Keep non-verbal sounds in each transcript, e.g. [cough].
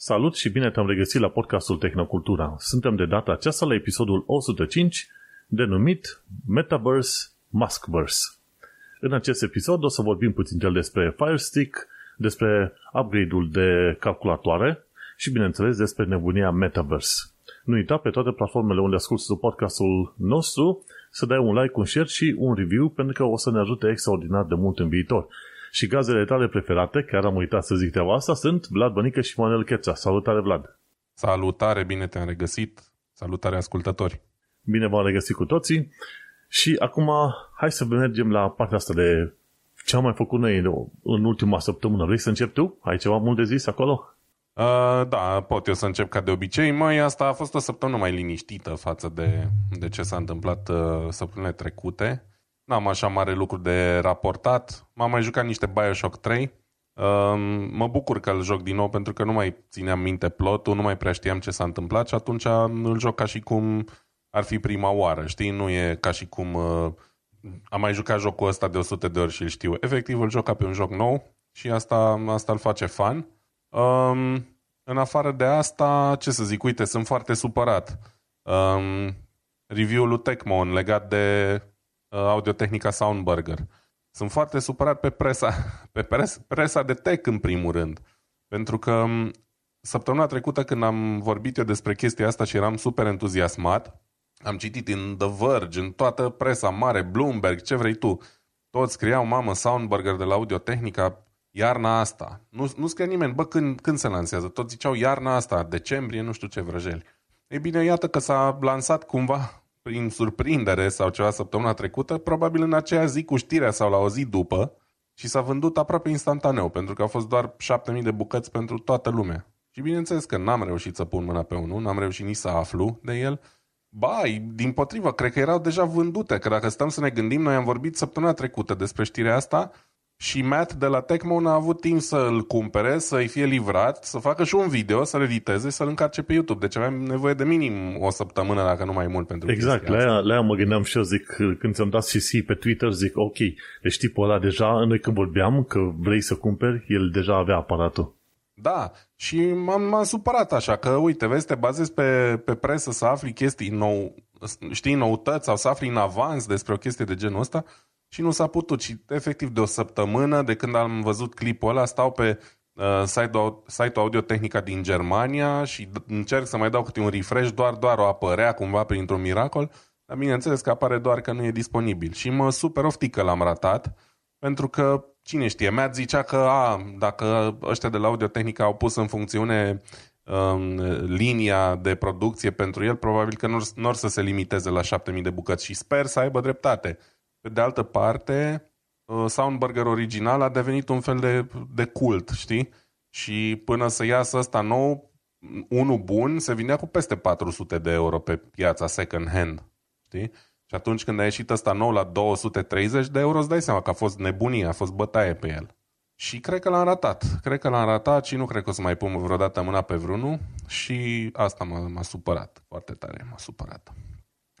Salut și bine te-am regăsit la podcastul Tehnocultura. Suntem de data aceasta la episodul 105, denumit Metaverse Maskverse. În acest episod o să vorbim puțin despre Fire Stick, despre upgrade-ul de calculatoare și, bineînțeles, despre nebunia Metaverse. Nu uita pe toate platformele unde asculti podcastul nostru să dai un like, un share și un review pentru că o să ne ajute extraordinar de mult în viitor. Și gazele tale preferate, chiar am uitat să zic treaba asta, sunt Vlad Bănică și Manuel Cheța. Salutare, Vlad! Salutare, bine te-am regăsit! Salutare, ascultători! Bine v-am regăsit cu toții și acum hai să mergem la partea asta de ce am mai făcut noi în ultima săptămână. Vrei să încep tu? Ai ceva mult de zis acolo? Uh, da, pot eu să încep ca de obicei. Mai asta a fost o săptămână mai liniștită față de, de ce s-a întâmplat uh, săptămânile trecute. N-am așa mare lucru de raportat. M-am mai jucat niște Bioshock 3. Um, mă bucur că îl joc din nou pentru că nu mai țineam minte plotul, nu mai prea știam ce s-a întâmplat și atunci îl joc ca și cum ar fi prima oară, știi? Nu e ca și cum uh, am mai jucat jocul ăsta de 100 de ori și îl știu. Efectiv îl joc ca pe un joc nou și asta, asta îl face fan. Um, în afară de asta, ce să zic, uite, sunt foarte supărat. Um, review-ul lui Tecmon legat de Uh, Audiotehnica Soundburger. Sunt foarte supărat pe presa, [laughs] pe pres, presa de tech în primul rând. Pentru că um, săptămâna trecută când am vorbit eu despre chestia asta și eram super entuziasmat, am citit în The Verge, în toată presa mare, Bloomberg, ce vrei tu, toți scriau, mamă, Soundburger de la Audiotehnica, iarna asta. Nu, nu scrie nimeni, bă, când, când se lansează? Toți ziceau iarna asta, decembrie, nu știu ce vrăjeli. Ei bine, iată că s-a lansat cumva prin surprindere sau ceva săptămâna trecută, probabil în aceea zi cu știrea sau la o zi după, și s-a vândut aproape instantaneu, pentru că au fost doar 7000 de bucăți pentru toată lumea. Și bineînțeles că n-am reușit să pun mâna pe unul, n-am reușit nici să aflu de el. Ba, din potrivă, cred că erau deja vândute, că dacă stăm să ne gândim, noi am vorbit săptămâna trecută despre știrea asta și Matt de la Tecmon a avut timp să îl cumpere, să-i fie livrat, să facă și un video, să-l editeze, să-l încarce pe YouTube. Deci avem nevoie de minim o săptămână, dacă nu mai mult, pentru Exact, la aia, la aia mă gândeam și eu, zic, când ți-am dat CC pe Twitter, zic, ok, deci tipul ăla deja, noi când vorbeam că vrei să cumperi, el deja avea aparatul. Da, și m-am, m-am supărat așa, că uite, vezi, te bazezi pe, pe presă să afli chestii nou, știi, noutăți sau să afli în avans despre o chestie de genul ăsta și nu s-a putut. Și efectiv de o săptămână de când am văzut clipul ăla, stau pe uh, site-ul, site-ul Audiotehnica din Germania și încerc să mai dau câte un refresh, doar, doar o apărea cumva printr-un miracol, dar bineînțeles că apare doar că nu e disponibil. Și mă super oftic că l-am ratat, pentru că cine știe, Matt zicea că a, dacă ăștia de la Audiotehnica au pus în funcțiune um, linia de producție pentru el, probabil că nu or să se limiteze la 7000 de bucăți și sper să aibă dreptate. Pe de altă parte, uh, Soundburger original a devenit un fel de, de cult, știi? Și până să iasă ăsta nou, unul bun, se vinea cu peste 400 de euro pe piața second hand, știi? Și atunci când a ieșit ăsta nou la 230 de euro, îți dai seama că a fost nebunie, a fost bătaie pe el. Și cred că l-am ratat. Cred că l-am ratat și nu cred că o să mai pun vreodată mâna pe vreunul și asta m-a, m-a supărat foarte tare, m-a supărat.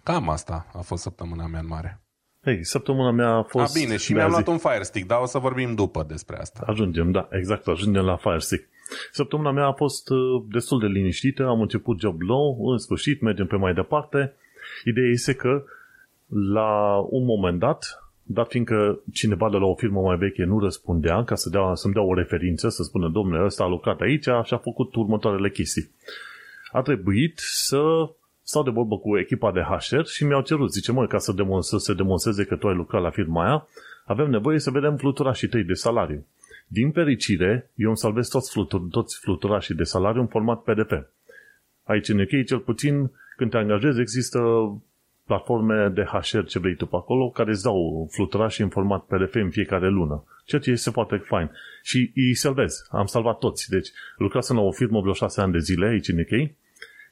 Cam asta a fost săptămâna mea în mare. Hei, săptămâna mea a fost... A, bine, și mi-am luat un Fire Stick, dar o să vorbim după despre asta. Ajungem, da, exact, ajungem la Fire Stick. Săptămâna mea a fost uh, destul de liniștită, am început job nou, în sfârșit, mergem pe mai departe. Ideea este că la un moment dat, dat fiindcă cineva de la o firmă mai veche nu răspundea, ca să dea, să-mi dea o referință, să spună, domnule, ăsta a lucrat aici și a făcut următoarele chestii. A trebuit să stau de vorbă cu echipa de HR și mi-au cerut, zice, mă, ca să, demon- să se demonstreze că tu ai lucrat la firma aia, avem nevoie să vedem fluturașii tăi de salariu. Din fericire, eu îmi salvez toți, flutur, toți fluturașii de salariu în format PDF. Aici în UK, cel puțin, când te angajezi, există platforme de HR ce vrei tu pe acolo, care îți dau fluturașii în format PDF în fiecare lună. Ceea ce este foarte fain. Și îi salvez. Am salvat toți. Deci, lucrasem la o firmă vreo șase ani de zile aici în UK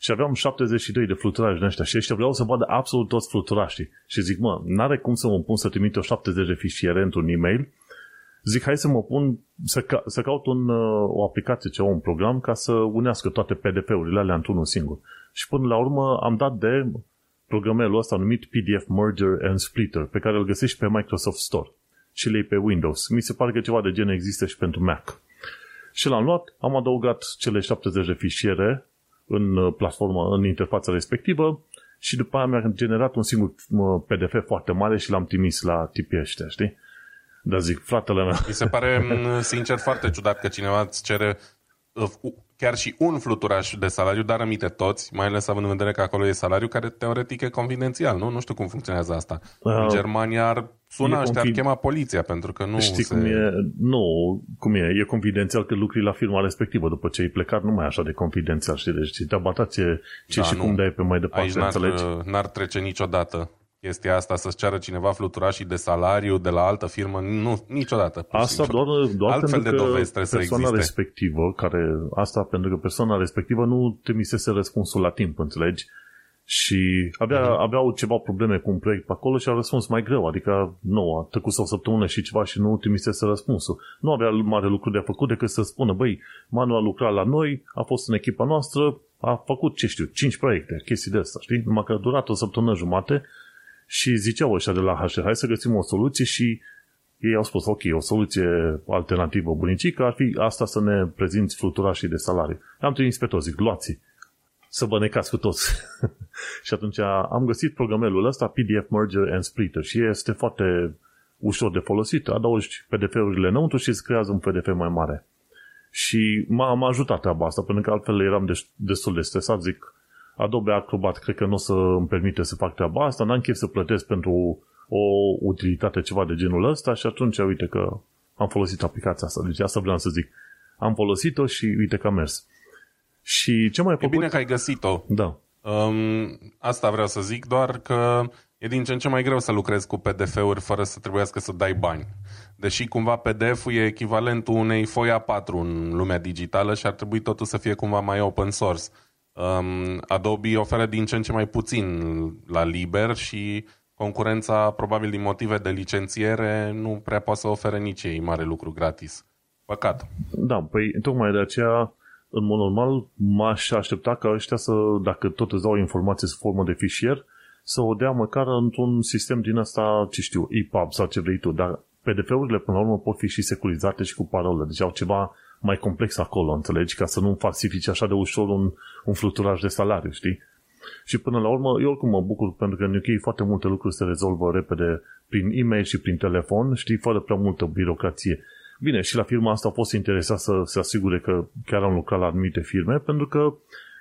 și aveam 72 de fluturași din ăștia și ăștia vreau să vadă absolut toți fluturașii. Și zic, mă, n-are cum să mă pun să trimit o 70 de fișiere într-un e-mail. Zic, hai să mă pun să, ca, să caut un, uh, o aplicație, ceva, un program ca să unească toate PDF-urile alea într-unul singur. Și până la urmă am dat de programelul ăsta numit PDF Merger and Splitter, pe care îl găsești pe Microsoft Store și le pe Windows. Mi se pare că ceva de gen există și pentru Mac. Și l-am luat, am adăugat cele 70 de fișiere în uh, platforma, în interfața respectivă și după aia mi-a generat un singur PDF foarte mare și l-am trimis la tipii ăștia, știi? Dar zic, fratele meu. Mi se pare, sincer, foarte ciudat că cineva îți cere uh, chiar și un fluturaș de salariu, dar rămite toți, mai ales având în vedere că acolo e salariu care teoretic e confidențial, nu? Nu știu cum funcționează asta. Uh, în Germania ar suna și ar chema poliția, pentru că nu Știi se... cum e? Nu, cum e? E confidențial că lucri la firma respectivă. După ce ai plecat, nu mai e așa de confidențial, știi? Deci te bata ce, ce da, și nu. cum dai pe mai departe, Aici n-ar, înțelegi? n-ar trece niciodată chestia asta, să-ți ceară cineva fluturașii de salariu de la altă firmă, nu, niciodată. Asta doar, doar Altfel pentru de că dovezi trebuie persoana să existe. respectivă, care, asta pentru că persoana respectivă nu trimisese răspunsul la timp, înțelegi? Și avea, mm-hmm. aveau ceva probleme cu un proiect pe acolo și a răspuns mai greu, adică nu, a trecut o săptămână și ceva și nu trimisese răspunsul. Nu avea mare lucru de făcut decât să spună, băi, Manu a lucrat la noi, a fost în echipa noastră, a făcut, ce știu, 5 proiecte, chestii de asta, știi? Numai că a durat o săptămână jumate și ziceau ăștia de la HR, hai să găsim o soluție și ei au spus, ok, o soluție alternativă bunicică ar fi asta să ne prezinți fluturașii de salariu. Am trimis pe toți, zic, luați să vă necați cu toți. [laughs] și atunci am găsit programelul ăsta, PDF Merger and Splitter și este foarte ușor de folosit. Adaugi PDF-urile înăuntru și îți creează un PDF mai mare. Și m-a, m-a ajutat treaba asta, pentru că altfel eram destul de stresat, zic, Adobe Acrobat cred că nu o să îmi permite să fac treaba asta, n-am chef să plătesc pentru o utilitate ceva de genul ăsta și atunci uite că am folosit aplicația asta. Deci asta vreau să zic. Am folosit-o și uite că a mers. Și ce mai făcut? E bine că ai găsit-o. Da. Um, asta vreau să zic, doar că e din ce în ce mai greu să lucrezi cu PDF-uri fără să trebuiască să dai bani. Deși cumva PDF-ul e echivalentul unei foi A4 în lumea digitală și ar trebui totul să fie cumva mai open source. Um, Adobe oferă din ce în ce mai puțin la liber și concurența, probabil din motive de licențiere, nu prea poate să ofere nici ei mare lucru gratis. Păcat. Da, păi tocmai de aceea, în mod normal, m-aș aștepta ca ăștia să, dacă tot îți dau informații sub formă de fișier, să o dea măcar într-un sistem din asta, ce știu, EPUB sau ce vrei tu, dar PDF-urile până la urmă pot fi și securizate și cu parole, deci au ceva mai complex acolo, înțelegi, ca să nu falsifici așa de ușor un, un fluturaj de salariu, știi? Și până la urmă, eu oricum mă bucur pentru că în UK foarte multe lucruri se rezolvă repede prin e-mail și prin telefon, știi, fără prea multă birocrație. Bine, și la firma asta a fost interesat să se asigure că chiar am lucrat la anumite firme, pentru că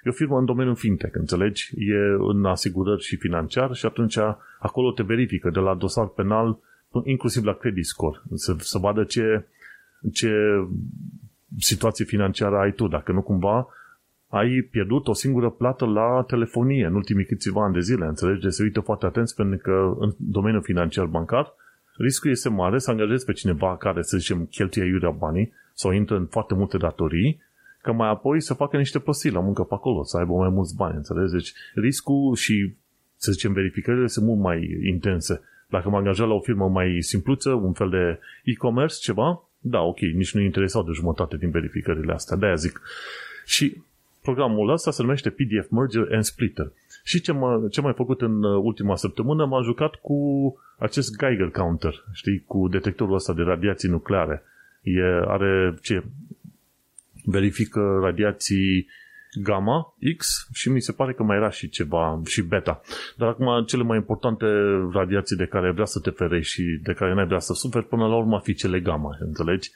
e o firmă în domeniul fintech, înțelegi? E în asigurări și financiar și atunci acolo te verifică de la dosar penal inclusiv la credit score, să, să vadă ce, ce situație financiară ai tu, dacă nu cumva ai pierdut o singură plată la telefonie în ultimii câțiva ani de zile, înțelegi? Deci se uită foarte atenți pentru că în domeniul financiar bancar riscul este mare să angajezi pe cineva care, să zicem, cheltuie iurea banii sau intră în foarte multe datorii, că mai apoi să facă niște prostii la muncă pe acolo, să aibă mai mulți bani, înțelegi? Deci riscul și, să zicem, verificările sunt mult mai intense. Dacă mă angajat la o firmă mai simpluță, un fel de e-commerce, ceva, da, ok, nici nu interesau de jumătate din verificările astea, de-aia zic. Și programul ăsta se numește PDF Merger and Splitter. Și ce, m- ce mai făcut în uh, ultima săptămână, m-am jucat cu acest Geiger counter, știi, cu detectorul ăsta de radiații nucleare. E, are ce? Verifică radiații gamma, X și mi se pare că mai era și ceva, și beta. Dar acum cele mai importante radiații de care vrea să te ferești și de care n-ai vrea să suferi, până la urmă fi cele gamma, înțelegi?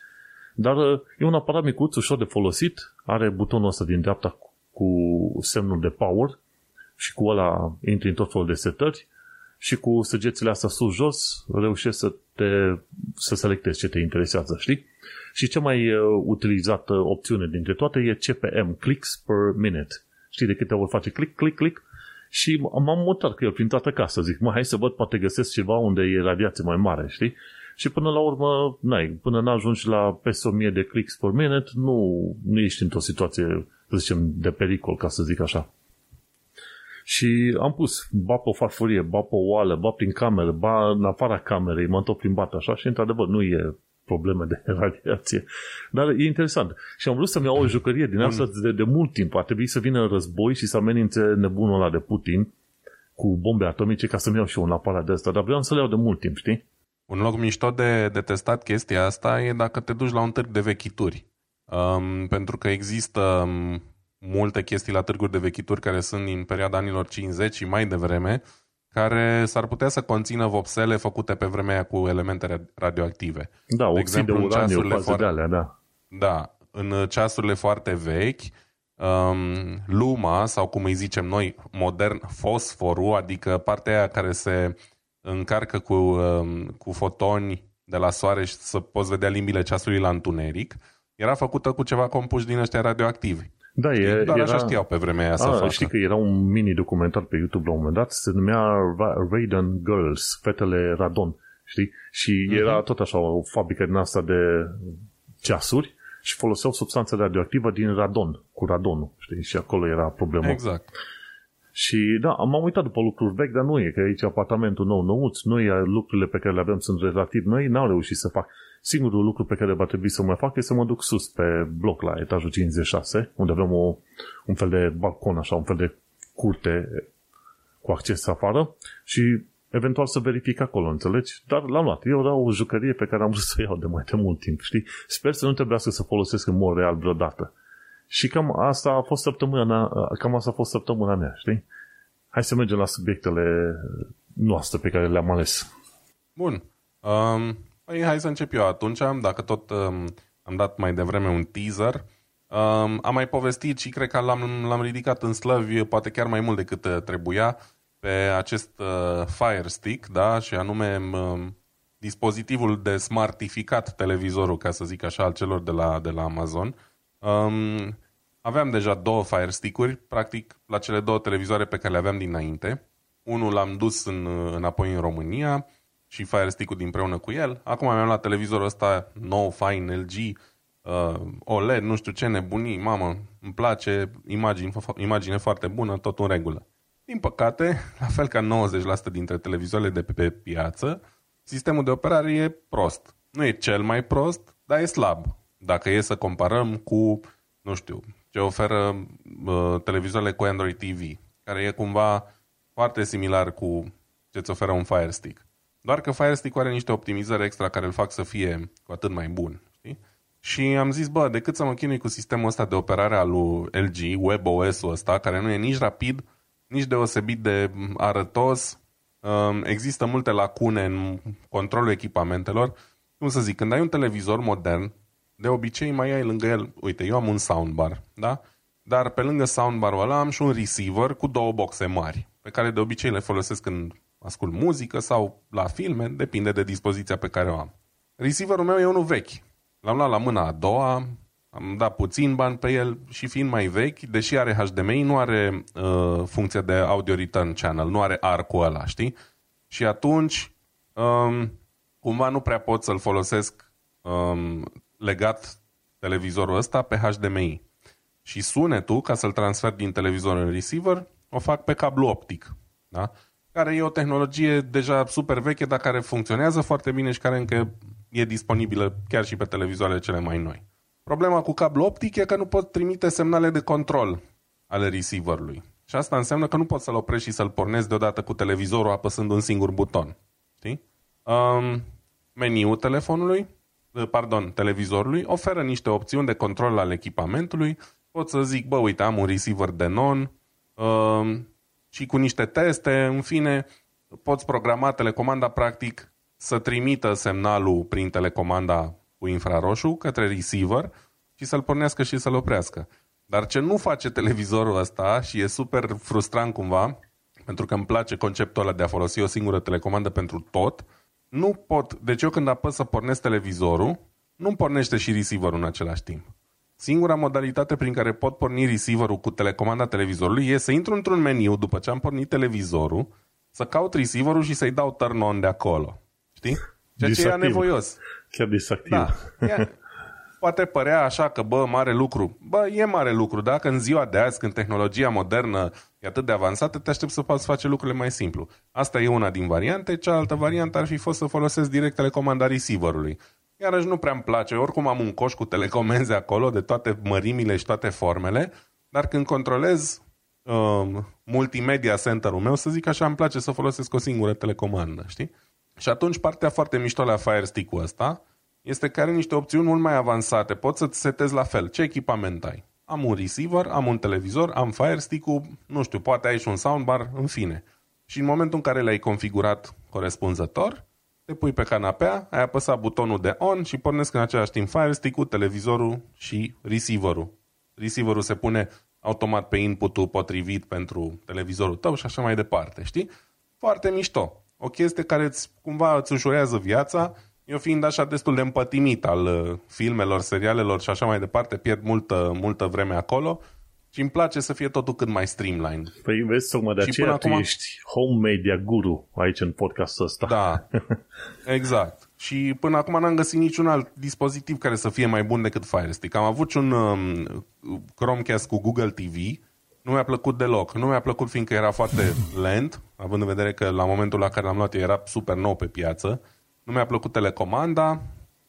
Dar uh, e un aparat micuț, ușor de folosit, are butonul ăsta din dreapta cu semnul de power și cu ăla intri în tot felul de setări și cu săgețile astea sus-jos reușești să te să selectezi ce te interesează, știi? Și cea mai uh, utilizată opțiune dintre toate e CPM, clicks per minute. Știi de câte ori face click, click, click? Și m-am mutat cu el prin toată casa. Zic, mă, hai să văd, poate găsesc ceva unde e radiație mai mare, știi? Și până la urmă, n-ai, până n-ajungi la peste 1000 de clicks per minute, nu, nu ești într-o situație, să zicem, de pericol, ca să zic așa. Și am pus ba pe o farfurie, ba pe o oală, ba prin cameră, ba în afara camerei, m-am tot plimbat așa și într-adevăr nu e probleme de [laughs] radiație. Dar e interesant. Și am vrut să-mi iau o jucărie din asta de, de mult timp. A trebuit să vină război și să amenințe nebunul ăla de Putin cu bombe atomice ca să-mi iau și eu un aparat de asta. Dar vreau să le iau de mult timp, știi? Un loc mișto de, de testat chestia asta e dacă te duci la un târg de vechituri. um, pentru că există um, multe chestii la târguri de vechituri care sunt din perioada anilor 50 și mai devreme, care s-ar putea să conțină vopsele făcute pe vremea aia cu elemente radioactive. Da, de exemplu, de uraniu, în foarte, de alea, da. Da, în ceasurile foarte vechi, um, luma, sau cum îi zicem noi, modern, fosforul, adică partea aia care se încarcă cu, um, cu fotoni de la soare și să poți vedea limbile ceasului la întuneric, era făcută cu ceva compuși din ăștia radioactivi. Da, e, Doar era... așa știau pe vremea aia să A, facă. Știi că era un mini-documentar pe YouTube la un moment dat, se numea Radon Girls, fetele Radon, știi? Și uh-huh. era tot așa o fabrică din asta de ceasuri și foloseau substanțe radioactivă din radon, cu radonul, știi? Și acolo era problema. Exact. Și da, m-am uitat după lucruri vechi, dar nu e, că aici apartamentul nou nouț, noi lucrurile pe care le avem sunt relativ noi, n-au reușit să fac. Singurul lucru pe care va trebui să mai fac este să mă duc sus pe bloc la etajul 56, unde avem o, un fel de balcon, așa, un fel de curte cu acces afară și eventual să verific acolo, înțelegi? Dar l-am luat. Eu era o jucărie pe care am vrut să o iau de mai de mult timp, știi? Sper să nu trebuiască să folosesc în mod real vreodată. Și cam asta a fost săptămâna, cam asta a fost săptămâna mea, știi? Hai să mergem la subiectele noastre pe care le-am ales. Bun. Um, păi hai să încep eu atunci, dacă tot um, am dat mai devreme un teaser. Um, am mai povestit și cred că l-am, l-am ridicat în slăvi, poate chiar mai mult decât uh, trebuia, pe acest uh, Fire Stick, da, și anume um, dispozitivul de smartificat televizorul, ca să zic așa, al celor de la, de la Amazon. Um, aveam deja două Fire Stick-uri, practic la cele două televizoare pe care le aveam dinainte. Unul l-am dus în, înapoi în România și Fire Stick-ul dinpreună cu el. Acum am la televizorul ăsta nou, fine, LG, uh, OLED, nu știu ce nebunii, mamă, îmi place, imagine, imagine foarte bună, tot în regulă. Din păcate, la fel ca 90% dintre televizoarele de pe, pe piață, sistemul de operare e prost. Nu e cel mai prost, dar e slab. Dacă e să comparăm cu, nu știu, ce oferă uh, televizoarele cu Android TV, care e cumva foarte similar cu ce îți oferă un Fire Stick. Doar că Fire Stick are niște optimizări extra care îl fac să fie cu atât mai bun. Știi? Și am zis, bă, decât să mă chinui cu sistemul ăsta de operare al lui LG, WebOS-ul ăsta, care nu e nici rapid, nici deosebit de arătos, um, există multe lacune în controlul echipamentelor. Cum să zic, când ai un televizor modern, de obicei mai ai lângă el, uite, eu am un soundbar, da? Dar pe lângă soundbar-ul ăla am și un receiver cu două boxe mari, pe care de obicei le folosesc când ascult muzică sau la filme, depinde de dispoziția pe care o am. Receiverul meu e unul vechi. L-am luat la mâna a doua, am dat puțin bani pe el și fiind mai vechi, deși are HDMI, nu are uh, funcția de audio return channel, nu are arcul ăla, știi? Și atunci, um, cumva nu prea pot să-l folosesc um, legat televizorul ăsta pe HDMI. Și sunetul, ca să-l transfer din televizor în receiver, o fac pe cablu optic. Da? Care e o tehnologie deja super veche, dar care funcționează foarte bine și care încă e disponibilă chiar și pe televizoarele cele mai noi. Problema cu cablu optic e că nu pot trimite semnale de control ale receiverului. Și asta înseamnă că nu pot să-l oprești și să-l pornesc deodată cu televizorul apăsând un singur buton. Știi? Um, meniul telefonului Eh, pardon, televizorului, oferă niște opțiuni de control al echipamentului. Pot să zic, bă, uite, am un receiver de non uh, și cu niște teste, în fine, poți programa telecomanda practic să trimită semnalul prin telecomanda cu infraroșu către receiver și să-l pornească și să-l oprească. Dar ce nu face televizorul ăsta și e super frustrant cumva, pentru că îmi place conceptul ăla de a folosi o singură telecomandă pentru tot, uh, nu pot, deci eu când apăs să pornesc televizorul, nu pornește și receiverul în același timp. Singura modalitate prin care pot porni receiverul cu telecomanda televizorului e să intru într-un meniu după ce am pornit televizorul, să caut receiverul și să-i dau turn on de acolo. Știi? Ceea ce e nevoios. Chiar distractiv. Da. E, poate părea așa că, bă, mare lucru. Bă, e mare lucru, da? Că în ziua de azi, când tehnologia modernă e atât de avansată, te aștept să poți face lucrurile mai simplu. Asta e una din variante. Cealaltă variantă ar fi fost să folosesc direct telecomanda receiverului. Iarăși nu prea îmi place. Oricum am un coș cu telecomenze acolo de toate mărimile și toate formele, dar când controlez uh, multimedia center-ul meu, să zic așa, îmi place să folosesc o singură telecomandă, știi? Și atunci partea foarte mișto la Fire Stick-ul ăsta este că are niște opțiuni mult mai avansate. Poți să-ți setezi la fel. Ce echipament ai? Am un receiver, am un televizor, am Fire Stick-ul, nu știu, poate ai și un soundbar, în fine. Și în momentul în care le-ai configurat corespunzător, te pui pe canapea, ai apăsat butonul de on și pornesc în același timp Fire Stick-ul, televizorul și receiverul. Receiverul se pune automat pe inputul potrivit pentru televizorul tău și așa mai departe, știi? Foarte mișto. O chestie care îți, cumva îți ușurează viața, eu fiind așa destul de împătimit al uh, filmelor, serialelor și așa mai departe, pierd multă, multă vreme acolo și îmi place să fie totul cât mai streamline. Păi vezi, tocmai de aceea tu acum... ești home media guru aici în podcastul ăsta. Da, [laughs] exact. Și până acum n-am găsit niciun alt dispozitiv care să fie mai bun decât Fire Stick. Am avut un um, Chromecast cu Google TV, nu mi-a plăcut deloc. Nu mi-a plăcut fiindcă era foarte [laughs] lent, având în vedere că la momentul la care l-am luat era super nou pe piață. Nu mi-a plăcut telecomanda.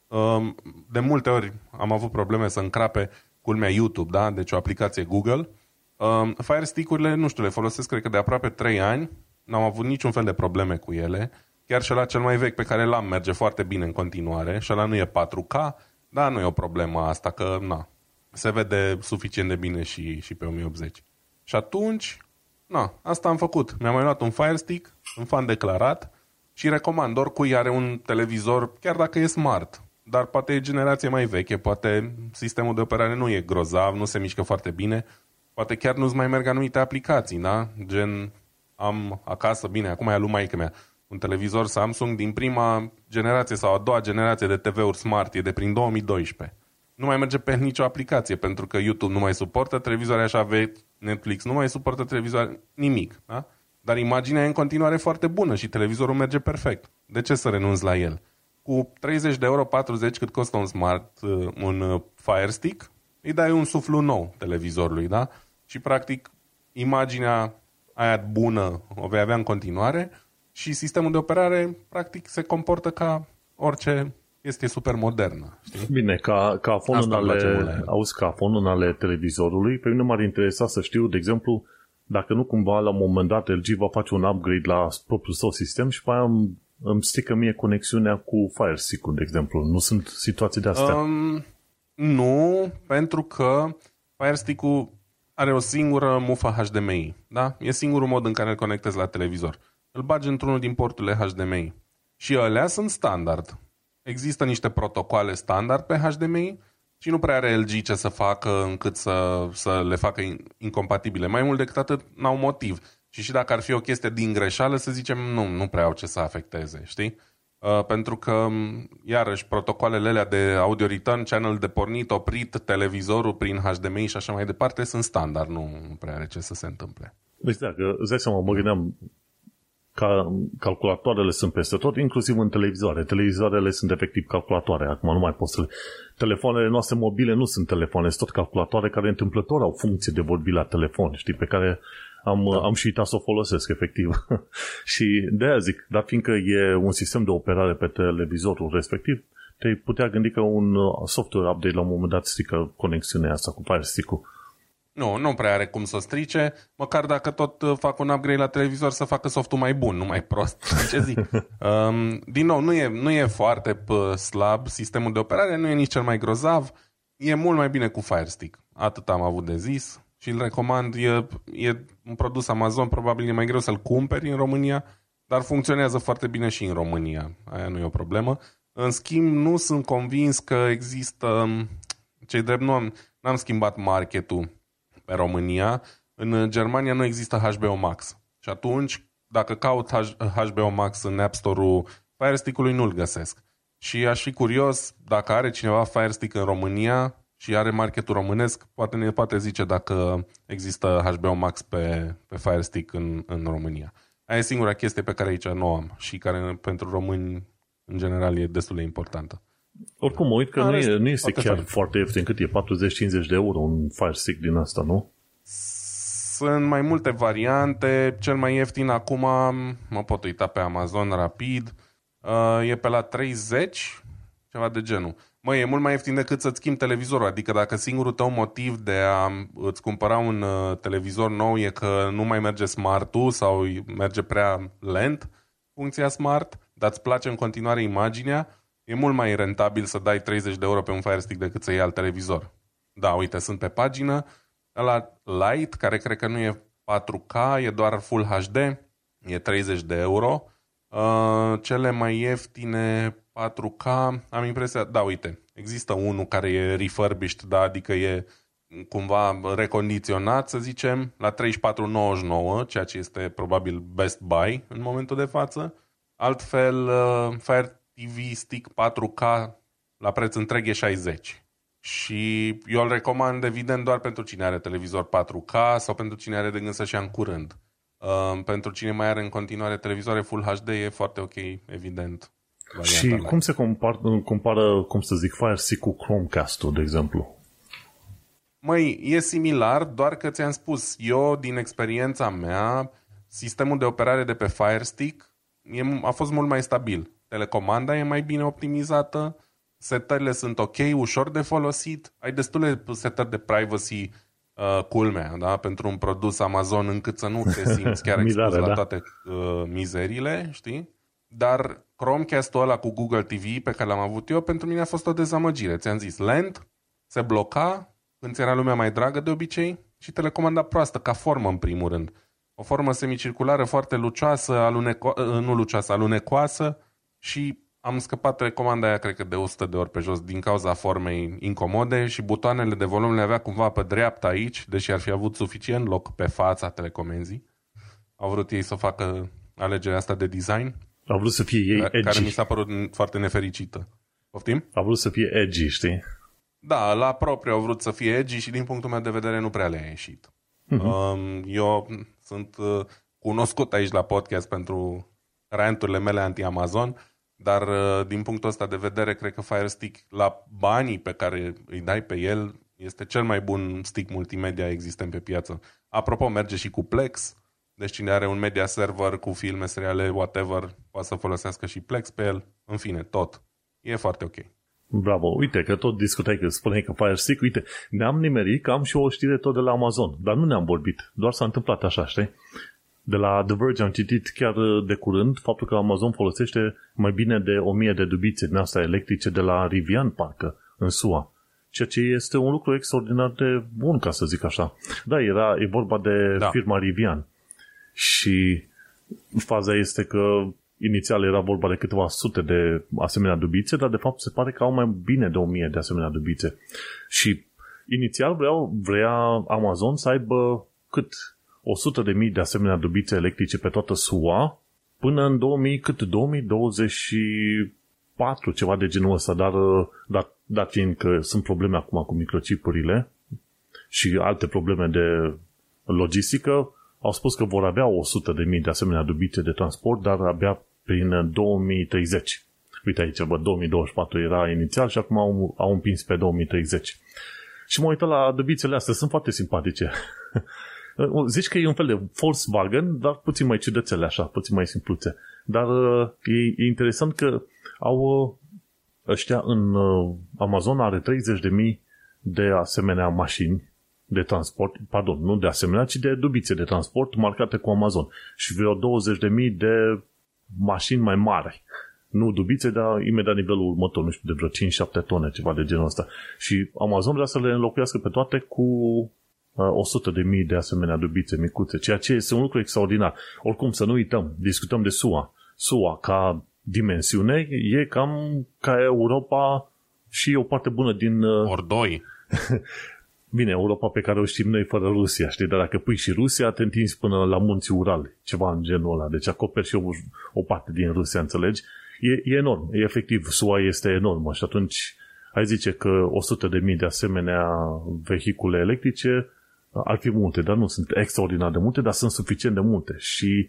Um, de multe ori am avut probleme să încrape culmea YouTube, da? deci o aplicație Google. Um, Fire Stick-urile, nu știu, le folosesc cred că de aproape 3 ani. N-am avut niciun fel de probleme cu ele. Chiar și la cel mai vechi pe care l-am merge foarte bine în continuare și ăla nu e 4K, dar nu e o problemă asta, că na, se vede suficient de bine și, și pe 1080. Și atunci, na, asta am făcut. Mi-am mai luat un Fire Stick, un fan declarat și recomand oricui are un televizor, chiar dacă e smart, dar poate e generație mai veche, poate sistemul de operare nu e grozav, nu se mișcă foarte bine, poate chiar nu-ți mai merg anumite aplicații, da? Gen, am acasă, bine, acum e lui maică mea, un televizor Samsung din prima generație sau a doua generație de TV-uri smart, e de prin 2012. Nu mai merge pe nicio aplicație, pentru că YouTube nu mai suportă televizoare așa vechi, Netflix nu mai suportă televizoare, nimic, da? Dar imaginea e în continuare foarte bună și televizorul merge perfect. De ce să renunți la el? Cu 30 de euro, 40 cât costă un smart, uh, un uh, Fire Stick, îi dai un suflu nou televizorului, da? Și practic imaginea aia bună o vei avea în continuare și sistemul de operare practic se comportă ca orice este super modernă. Știi? Bine, ca, ca fon în ale, auzi, ca fon în ale televizorului, pe mine m-ar interesa să știu, de exemplu, dacă nu cumva la un moment dat LG va face un upgrade la propriul său sistem și pe aia îmi, îmi strică mie conexiunea cu Fire Stick, de exemplu. Nu sunt situații de astea. Um, nu, pentru că Fire Stick-ul are o singură mufă HDMI. Da? E singurul mod în care îl conectezi la televizor. Îl bagi într-unul din porturile HDMI. Și alea sunt standard. Există niște protocoale standard pe HDMI și nu prea are LG ce să facă încât să, să le facă incompatibile. Mai mult decât atât, n-au motiv. Și și dacă ar fi o chestie din greșeală, să zicem, nu, nu prea au ce să afecteze, știi? Uh, pentru că, iarăși, protocoalele alea de audio return, channel de pornit, oprit, televizorul prin HDMI și așa mai departe, sunt standard, nu, nu prea are ce să se întâmple. Deci, dacă îți dai seama, mă gândeam, ca calculatoarele sunt peste tot, inclusiv în televizoare. Televizoarele sunt efectiv calculatoare. Acum nu mai poți să le... Telefoanele noastre mobile nu sunt telefoane, sunt tot calculatoare care întâmplător au funcție de vorbi la telefon, știi, pe care am, da. am și uitat să o folosesc, efectiv. [laughs] și de aia zic, dar fiindcă e un sistem de operare pe televizorul respectiv, te putea gândi că un software update la un moment dat strică conexiunea asta cu Fire Stick-ul nu, nu prea are cum să strice, măcar dacă tot uh, fac un upgrade la televizor să facă softul mai bun, nu mai prost. [laughs] Ce zic? [laughs] um, din nou, nu e, nu e foarte slab sistemul de operare, nu e nici cel mai grozav, e mult mai bine cu Fire Stick. Atât am avut de zis și îl recomand. E, e un produs Amazon, probabil e mai greu să-l cumperi în România, dar funcționează foarte bine și în România. Aia nu e o problemă. În schimb, nu sunt convins că există... Um, cei drept, nu am, n-am schimbat marketul pe România, în Germania nu există HBO Max. Și atunci, dacă caut HBO Max în App Store-ul Fire Stick-ului, nu-l găsesc. Și aș fi curios dacă are cineva Fire Stick în România și are marketul românesc, poate ne poate zice dacă există HBO Max pe, pe Fire Stick în, în România. Aia e singura chestie pe care aici nu am și care pentru români în general e destul de importantă. Oricum, mă uit că nu, e, nu este chiar fain. foarte ieftin, cât e 40-50 de euro un Fire Stick din asta, nu? Sunt mai multe variante. Cel mai ieftin acum, mă pot uita pe Amazon rapid, uh, e pe la 30, ceva de genul. Mă, e mult mai ieftin decât să-ți schimbi televizorul. Adică dacă singurul tău motiv de a îți cumpăra un uh, televizor nou e că nu mai merge smart-ul sau merge prea lent, funcția smart, dar îți place în continuare imaginea, e mult mai rentabil să dai 30 de euro pe un Fire Stick decât să iei alt televizor. Da, uite, sunt pe pagină. La Lite, care cred că nu e 4K, e doar Full HD, e 30 de euro. Uh, cele mai ieftine 4K, am impresia, da, uite, există unul care e refurbished, da, adică e cumva recondiționat, să zicem, la 34,99, ceea ce este probabil best buy în momentul de față. Altfel, uh, Fire TV Stick 4K la preț întreg e 60. Și eu îl recomand, evident, doar pentru cine are televizor 4K sau pentru cine are de gând să-și ia în curând. Uh, pentru cine mai are în continuare televizoare Full HD e foarte ok, evident. Și cum se compar, compară, cum să zic, Fire Stick cu Chromecast-ul, de exemplu? Măi, e similar, doar că ți-am spus, eu, din experiența mea, sistemul de operare de pe Fire Stick e, a fost mult mai stabil. Telecomanda e mai bine optimizată, setările sunt ok, ușor de folosit, ai destule setări de privacy uh, culmea, da? pentru un produs Amazon încât să nu te [laughs] simți chiar expus la da? toate uh, mizerile, știi? Dar Chromecast-ul ăla cu Google TV pe care l-am avut eu, pentru mine a fost o dezamăgire. Ți-am zis, lent, se bloca, când era lumea mai dragă de obicei și telecomanda proastă, ca formă în primul rând. O formă semicirculară foarte lucioasă, aluneco- uh, nu lucioasă, alunecoasă și am scăpat recomanda aia, cred că de 100 de ori pe jos, din cauza formei incomode și butoanele de volum le avea cumva pe dreapta aici, deși ar fi avut suficient loc pe fața telecomenzii. Au vrut ei să facă alegerea asta de design. Au vrut să fie ei edgy. Care mi s-a părut foarte nefericită. Poftim? Au vrut să fie edgy, știi? Da, la propriu au vrut să fie edgy și din punctul meu de vedere nu prea le-a ieșit. Uh-huh. Eu sunt uh, cunoscut aici la podcast pentru ranturile mele anti-Amazon dar uh, din punctul ăsta de vedere, cred că Fire Stick, la banii pe care îi dai pe el, este cel mai bun stick multimedia existent pe piață. Apropo, merge și cu Plex, deci cine are un media server cu filme, seriale, whatever, poate să folosească și Plex pe el. În fine, tot. E foarte ok. Bravo, uite că tot discutai că spuneai că Fire Stick, uite, ne-am nimerit că am și o știre tot de la Amazon, dar nu ne-am vorbit, doar s-a întâmplat așa, știi? De la The Verge am citit chiar uh, de curând faptul că Amazon folosește mai bine de 1000 de dubițe din astea electrice de la Rivian, parcă, în SUA. Ceea ce este un lucru extraordinar de bun, ca să zic așa. Da, era, e vorba de da. firma Rivian. Și faza este că inițial era vorba de câteva sute de asemenea dubițe, dar de fapt se pare că au mai bine de 1000 de asemenea dubițe. Și inițial vreau, vrea Amazon să aibă cât 100 de mii de asemenea dubițe electrice pe toată SUA până în 2000, cât 2024, ceva de genul ăsta, dar dat, dat fiind că sunt probleme acum cu microchipurile și alte probleme de logistică, au spus că vor avea 100 de mii de asemenea dubițe de transport, dar abia prin 2030. Uite aici, bă, 2024 era inițial și acum au, au împins pe 2030. Și mă uit la dubițele astea, sunt foarte simpatice. [laughs] Uh, zici că e un fel de Volkswagen, dar puțin mai ciudățele așa, puțin mai simpluțe. Dar uh, e, e interesant că au uh, ăștia în Amazon are 30.000 de asemenea mașini de transport, pardon, nu de asemenea, ci de dubițe de transport marcate cu Amazon și vreo 20.000 de mașini mai mari. Nu dubițe, dar imediat nivelul următor, nu știu, de vreo 5-7 tone, ceva de genul ăsta. Și Amazon vrea să le înlocuiască pe toate cu 100 de mii de asemenea dubițe micuțe, ceea ce este un lucru extraordinar. Oricum, să nu uităm, discutăm de SUA. SUA, ca dimensiune, e cam ca Europa și o parte bună din... Uh, Ori doi. [laughs] Bine, Europa pe care o știm noi fără Rusia, știi? Dar dacă pui și Rusia, te întinzi până la munții Urali, ceva în genul ăla. Deci acoperi și o, o parte din Rusia, înțelegi? E, e enorm, e efectiv, SUA este enormă și atunci ai zice că 100 de mii de asemenea vehicule electrice ar fi multe, dar nu sunt extraordinar de multe, dar sunt suficient de multe. Și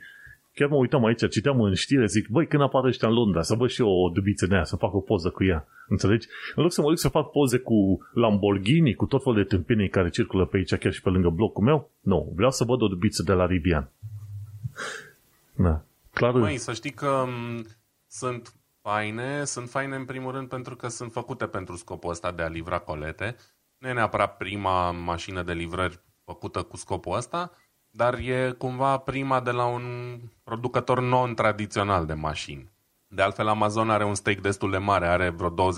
chiar mă uitam aici, citeam în știre, zic, băi, când apare ăștia în Londra, să văd și eu o dubiță de aia, să fac o poză cu ea. Înțelegi? În loc să mă duc să fac poze cu Lamborghini, cu tot felul de tâmpenii care circulă pe aici, chiar și pe lângă blocul meu, nu, vreau să văd o dubiță de la Rivian. Da. Clar. Măi, să știi că m- sunt faine, sunt faine în primul rând pentru că sunt făcute pentru scopul ăsta de a livra colete. Nu e neapărat prima mașină de livrări făcută cu scopul ăsta, dar e cumva prima de la un producător non-tradițional de mașini. De altfel, Amazon are un stake destul de mare, are vreo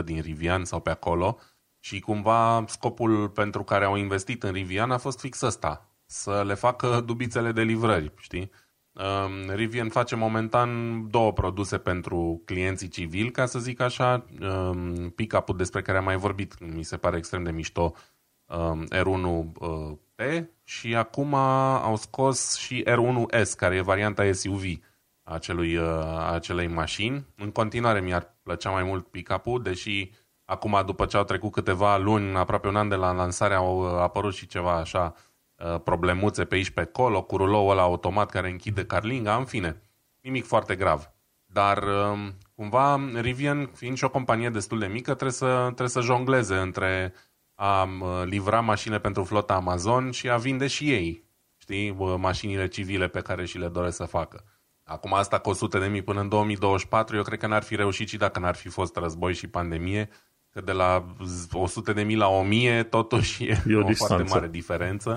20% din Rivian sau pe acolo și cumva scopul pentru care au investit în Rivian a fost fix ăsta, să le facă dubițele de livrări, știi? Um, Rivian face momentan două produse pentru clienții civili, ca să zic așa, um, pick-up-ul despre care am mai vorbit, mi se pare extrem de mișto, um, R1P și acum au scos și R1S, care e varianta SUV a acelui, uh, a acelei mașini. În continuare mi-ar plăcea mai mult pick-up-ul, deși acum după ce au trecut câteva luni, aproape un an de la lansare, au uh, apărut și ceva așa uh, problemuțe pe aici pe acolo, cu ruloul ăla automat care închide carlinga, în fine, nimic foarte grav. Dar um, cumva Rivian, fiind și o companie destul de mică, trebuie să, trebuie să jongleze între a livra mașini pentru flota Amazon și a vinde și ei, știi, mașinile civile pe care și le doresc să facă. Acum asta cu 100 de mii până în 2024, eu cred că n-ar fi reușit și dacă n-ar fi fost război și pandemie, că de la 100 de mii la 1000 totuși e, e o, o foarte mare diferență,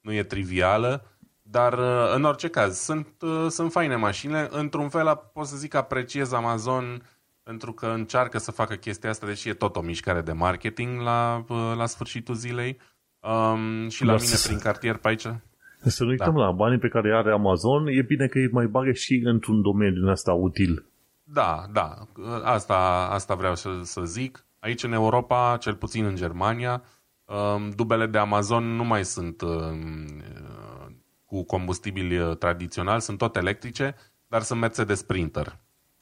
nu e trivială, dar uh, în orice caz sunt, uh, sunt faine mașinile, într-un fel pot să zic că apreciez Amazon pentru că încearcă să facă chestia asta, deși e tot o mișcare de marketing la, uh, la sfârșitul zilei. Um, și la mine prin cartier pe aici să nu uităm da. la banii pe care are Amazon, e bine că îi mai bagă și într-un domeniu din asta util. Da, da, asta, asta vreau să, să zic. Aici în Europa, cel puțin în Germania, um, dubele de Amazon nu mai sunt um, cu combustibili uh, tradiționali, sunt tot electrice, dar sunt Mercedes Sprinter.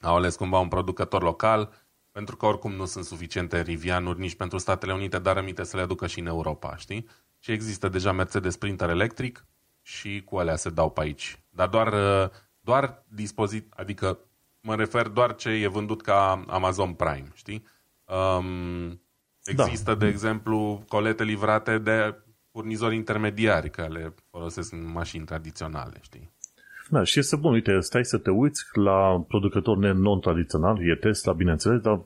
Au ales cumva un producător local, pentru că oricum nu sunt suficiente rivianuri nici pentru Statele Unite, dar rămite să le aducă și în Europa, știi? Și există deja Mercedes Sprinter electric, și cu alea se dau pe aici. Dar doar, uh, doar dispozit, adică mă refer doar ce e vândut ca Amazon Prime, știi? Um, există, da. de exemplu, colete livrate de furnizori intermediari care le folosesc în mașini tradiționale, știi? Da, și este bun. Uite, stai să te uiți la producători non-tradiționali, e Tesla, bineînțeles, dar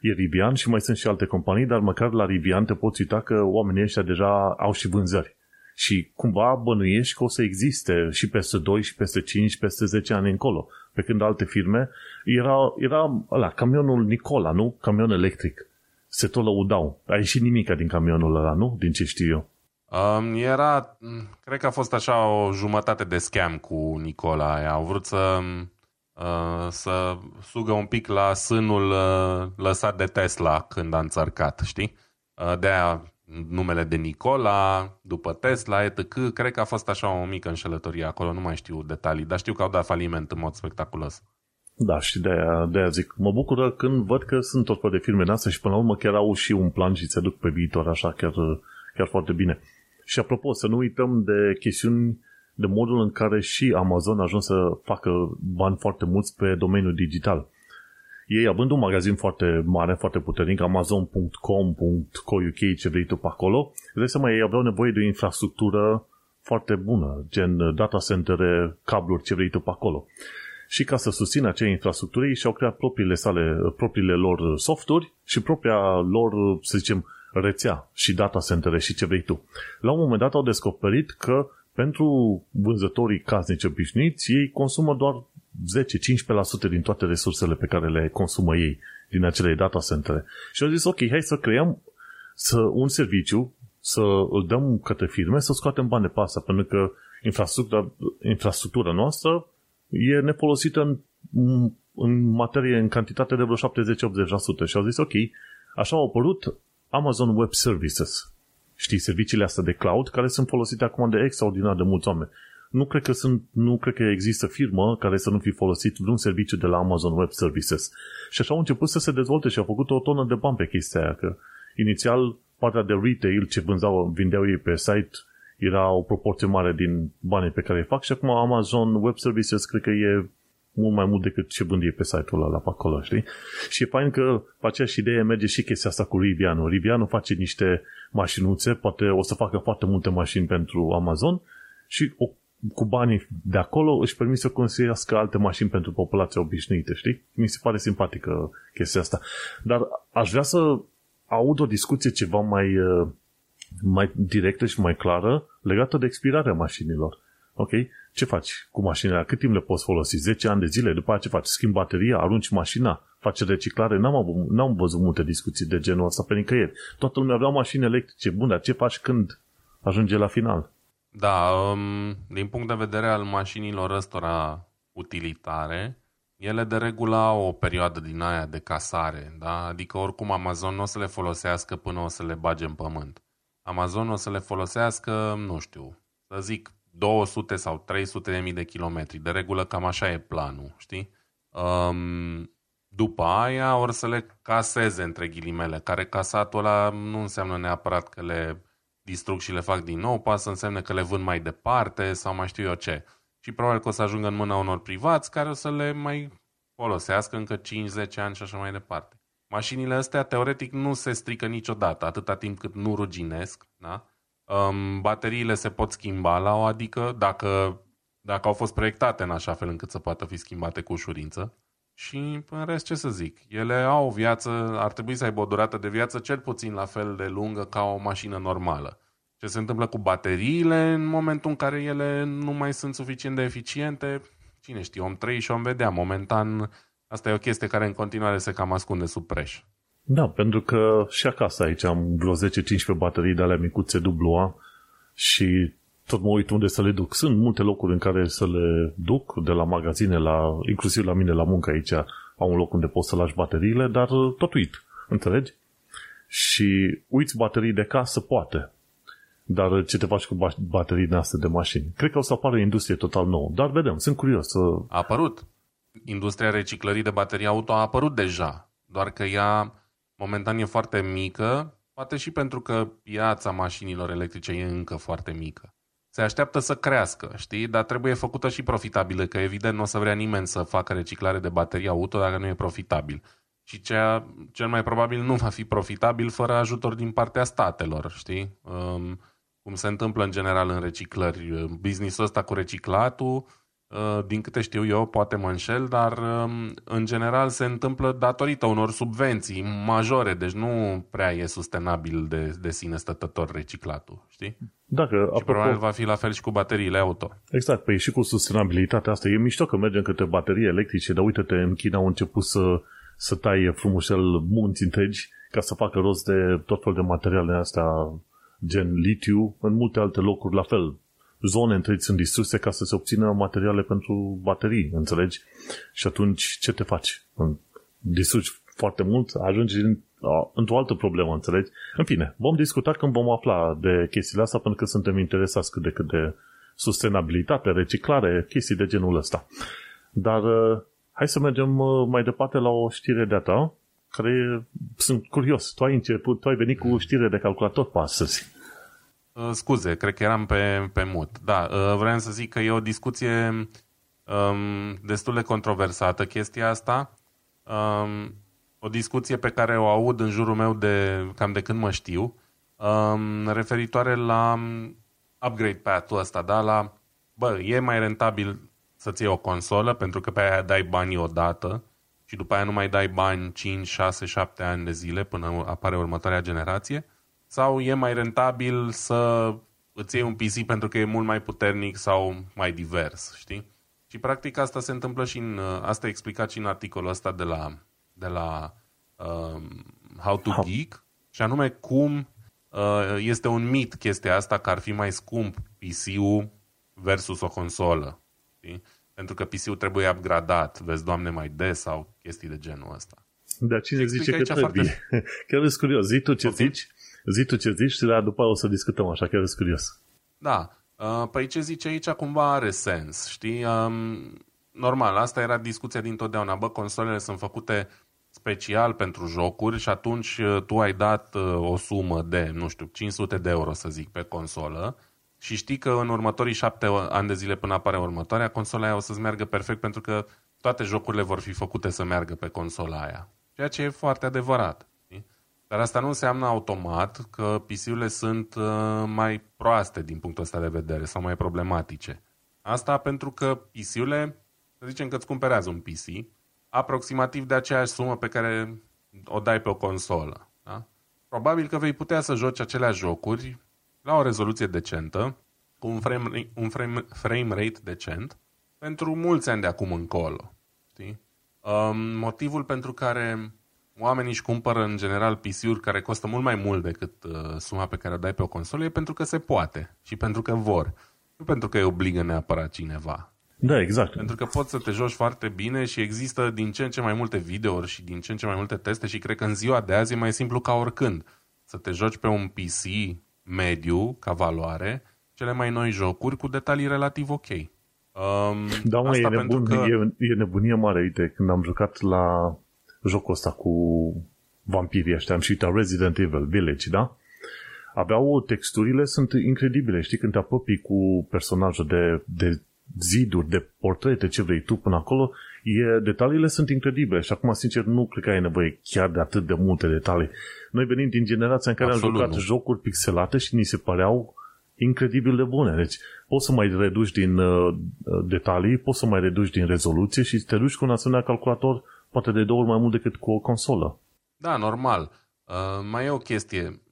e Rivian și mai sunt și alte companii, dar măcar la Rivian te poți uita că oamenii ăștia deja au și vânzări. Și cumva bănuiești că o să existe și peste 2, și peste 5, și peste 10 ani încolo. Pe când alte firme, era, era ăla, camionul Nicola, nu? Camion electric. Se tot lăudau. A ieșit nimic din camionul ăla, nu? Din ce știu eu. Um, era, cred că a fost așa o jumătate de scam cu Nicola. Au vrut să, uh, să sugă un pic la sânul uh, lăsat de Tesla când a înțărcat, știi? Uh, de-aia numele de Nicola, după Tesla, etc. Cred că a fost așa o mică înșelătorie acolo, nu mai știu detalii, dar știu că au dat faliment în mod spectaculos. Da, și de aia, de aia zic, mă bucură când văd că sunt tot de firme noastre și până la urmă chiar au și un plan și se duc pe viitor așa chiar, chiar foarte bine. Și apropo, să nu uităm de chestiuni de modul în care și Amazon a ajuns să facă bani foarte mulți pe domeniul digital ei având un magazin foarte mare, foarte puternic, amazon.com.co.uk, ce vrei tu pe acolo, să seama, ei aveau nevoie de o infrastructură foarte bună, gen data center, cabluri, ce vrei tu pe acolo. Și ca să susțină acea infrastructură, ei și-au creat propriile, sale, propriile lor softuri și propria lor, să zicem, rețea și data center și ce vrei tu. La un moment dat au descoperit că pentru vânzătorii casnici obișnuiți, ei consumă doar 10-15% din toate resursele pe care le consumă ei din acele data center. Și au zis, ok, hai să creăm să, un serviciu, să îl dăm către firme, să scoatem bani de pe asta, pentru că infrastructura, infrastructura noastră e nefolosită în, în materie, în cantitate de vreo 70-80%. Și au zis, ok, așa au apărut Amazon Web Services. Știi, serviciile astea de cloud care sunt folosite acum de extraordinar de mulți oameni nu cred că, sunt, nu cred că există firmă care să nu fi folosit vreun serviciu de la Amazon Web Services. Și așa au început să se dezvolte și au făcut o tonă de bani pe chestia aia, că inițial partea de retail ce vânzau, vindeau ei pe site era o proporție mare din banii pe care îi fac și acum Amazon Web Services cred că e mult mai mult decât ce vând ei pe site-ul ăla pe acolo, știi? Și e fain că pe aceeași idee merge și chestia asta cu Rivianu. Rivianu face niște mașinuțe, poate o să facă foarte multe mașini pentru Amazon și o cu banii de acolo își permit să construiască alte mașini pentru populația obișnuită, știi? Mi se pare simpatică chestia asta. Dar aș vrea să aud o discuție ceva mai, uh, mai directă și mai clară legată de expirarea mașinilor. Ok? Ce faci cu mașinile? Cât timp le poți folosi? 10 ani de zile? După aceea ce faci? Schimbi bateria? Arunci mașina? Faci reciclare? N-am, avut, n-am văzut multe discuții de genul ăsta pe nicăieri. Toată lumea avea mașini electrice. Bun, dar ce faci când ajunge la final? Da, um, din punct de vedere al mașinilor ăstora utilitare, ele de regulă au o perioadă din aia de casare, da? adică oricum Amazon nu o să le folosească până o să le bage în pământ. Amazon o să le folosească, nu știu, să zic 200 sau 300 de mii de kilometri. De regulă cam așa e planul, știi? Um, după aia or să le caseze între ghilimele, care casatul ăla nu înseamnă neapărat că le distrug și le fac din nou, poate să însemne că le vând mai departe sau mai știu eu ce. Și probabil că o să ajungă în mâna unor privați care o să le mai folosească încă 5-10 ani și așa mai departe. Mașinile astea, teoretic, nu se strică niciodată, atâta timp cât nu ruginesc, da? Um, bateriile se pot schimba la o adică dacă, dacă au fost proiectate în așa fel încât să poată fi schimbate cu ușurință. Și în rest ce să zic, ele au o viață, ar trebui să aibă o durată de viață cel puțin la fel de lungă ca o mașină normală. Ce se întâmplă cu bateriile în momentul în care ele nu mai sunt suficient de eficiente, cine știe, om trăi și om vedea. Momentan asta e o chestie care în continuare se cam ascunde sub preș. Da, pentru că și acasă aici am vreo 10-15 baterii de alea micuțe dublu și tot mă uit unde să le duc. Sunt multe locuri în care să le duc, de la magazine, la, inclusiv la mine la muncă aici, au un loc unde poți să lași bateriile, dar tot uit, înțelegi? Și uiți baterii de casă, poate. Dar ce te faci cu baterii astea de mașini? Cred că o să apară o industrie total nouă. Dar vedem, sunt curios. Să... A apărut. Industria reciclării de baterii auto a apărut deja. Doar că ea momentan e foarte mică, poate și pentru că piața mașinilor electrice e încă foarte mică. Se așteaptă să crească, știi? Dar trebuie făcută și profitabilă, că evident nu o să vrea nimeni să facă reciclare de baterii auto dacă nu e profitabil. Și cea, cel mai probabil nu va fi profitabil fără ajutor din partea statelor, știi? Um, cum se întâmplă în general în reciclări. Businessul ăsta cu reciclatul Uh, din câte știu eu, poate mă înșel, dar um, în general se întâmplă datorită unor subvenții majore, deci nu prea e sustenabil de, de sine stătător reciclatul, știi? Dacă, și apropo, probabil va fi la fel și cu bateriile auto. Exact, păi și cu sustenabilitatea asta. E mișto că mergem către baterii electrice, dar uite-te, în China au început să, să taie frumușel munți întregi ca să facă rost de tot felul de materiale astea gen litiu, în multe alte locuri la fel zone întregi sunt distruse ca să se obțină materiale pentru baterii, înțelegi? Și atunci ce te faci? Distrugi foarte mult, ajungi în, într-o altă problemă, înțelegi? În fine, vom discuta când vom afla de chestiile astea, pentru că suntem interesați cât de cât de sustenabilitate, reciclare, chestii de genul ăsta. Dar uh, hai să mergem uh, mai departe la o știre de-a ta, care sunt curios. Tu ai început, tu ai venit cu știre de calculator pe astăzi. Uh, scuze, cred că eram pe, pe mut. Da, uh, vreau să zic că e o discuție um, destul de controversată chestia asta. Um, o discuție pe care o aud în jurul meu de cam de când mă știu, um, referitoare la upgrade path-ul ăsta, da? La, bă, e mai rentabil să-ți iei o consolă pentru că pe aia dai banii odată și după aia nu mai dai bani 5, 6, 7 ani de zile până apare următoarea generație sau e mai rentabil să îți iei un PC pentru că e mult mai puternic sau mai divers, știi? Și practic asta se întâmplă și în, asta e explicat și în articolul ăsta de la, de la um, How to How. Geek, și anume cum uh, este un mit chestia asta că ar fi mai scump PC-ul versus o consolă, știi? Pentru că PC-ul trebuie upgradat, vezi, doamne, mai des sau chestii de genul ăsta. Dar cine zice că trebuie? Foarte... [laughs] Chiar sunt curios. Zi tu ce zici Zi tu ce zici și după o să discutăm, așa chiar sunt curios. Da. Uh, păi ce zice aici cumva are sens, știi? Um, normal, asta era discuția din totdeauna. Bă, consolele sunt făcute special pentru jocuri și atunci uh, tu ai dat uh, o sumă de, nu știu, 500 de euro, să zic, pe consolă și știi că în următorii șapte ani de zile până apare următoarea, consola aia o să-ți meargă perfect pentru că toate jocurile vor fi făcute să meargă pe consola aia. Ceea ce e foarte adevărat. Dar asta nu înseamnă automat că PC-urile sunt uh, mai proaste din punctul ăsta de vedere sau mai problematice. Asta pentru că PC-urile, să zicem că îți cumpărează un PC, aproximativ de aceeași sumă pe care o dai pe o consolă. Da? Probabil că vei putea să joci aceleași jocuri la o rezoluție decentă, cu un frame, un frame, frame rate decent pentru mulți ani de acum încolo. Știi? Um, motivul pentru care oamenii își cumpără în general PC-uri care costă mult mai mult decât uh, suma pe care o dai pe o consolă e pentru că se poate și pentru că vor. Nu pentru că îi obligă neapărat cineva. Da, exact. Pentru că poți să te joci foarte bine și există din ce în ce mai multe videouri și din ce în ce mai multe teste și cred că în ziua de azi e mai simplu ca oricând să te joci pe un PC mediu ca valoare cele mai noi jocuri cu detalii relativ ok. Um, da, mă, e, nebun, că... e, e nebunie mare. Uite, când am jucat la jocul ăsta cu vampirii ăștia, am și uitat Resident Evil Village, da? Aveau texturile sunt incredibile. Știi, când te apropii cu personajul de, de ziduri, de portrete, ce vrei tu până acolo, e, detaliile sunt incredibile și acum, sincer, nu cred că ai nevoie chiar de atât de multe detalii. Noi venim din generația în care Absolut am jucat nu. jocuri pixelate și ni se păreau incredibil de bune. Deci poți să mai reduci din uh, detalii, poți să mai reduci din rezoluție și te duci cu un asemenea calculator poate de două ori mai mult decât cu o consolă. Da, normal. Uh, mai e o chestie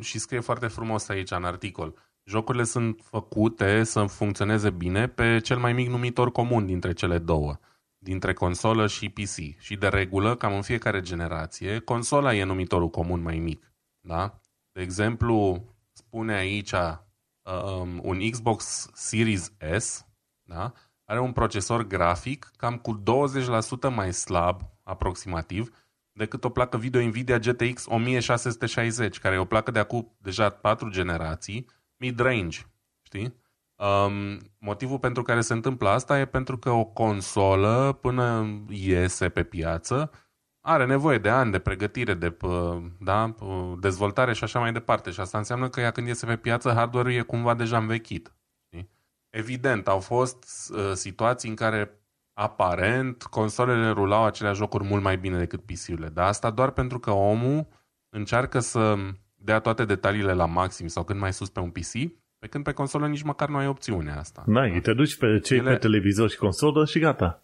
și scrie foarte frumos aici în articol. Jocurile sunt făcute să funcționeze bine pe cel mai mic numitor comun dintre cele două, dintre consolă și PC. Și de regulă, cam în fiecare generație, consola e numitorul comun mai mic. Da? De exemplu, spune aici um, un Xbox Series S, da? Are un procesor grafic cam cu 20% mai slab, aproximativ, decât o placă video Nvidia GTX 1660, care e o placă de acum deja 4 generații, mid-range, știi? Um, motivul pentru care se întâmplă asta e pentru că o consolă, până iese pe piață, are nevoie de ani de pregătire, de da, dezvoltare și așa mai departe. Și asta înseamnă că ea când iese pe piață, hardware-ul e cumva deja învechit. Știi? Evident, au fost uh, situații în care aparent consolele rulau aceleași jocuri mult mai bine decât PC-urile. Dar asta doar pentru că omul încearcă să dea toate detaliile la maxim sau cât mai sus pe un PC, pe când pe consolă nici măcar nu ai opțiunea asta. N-ai, da? te duci pe cei Ele... pe televizor și consolă și gata.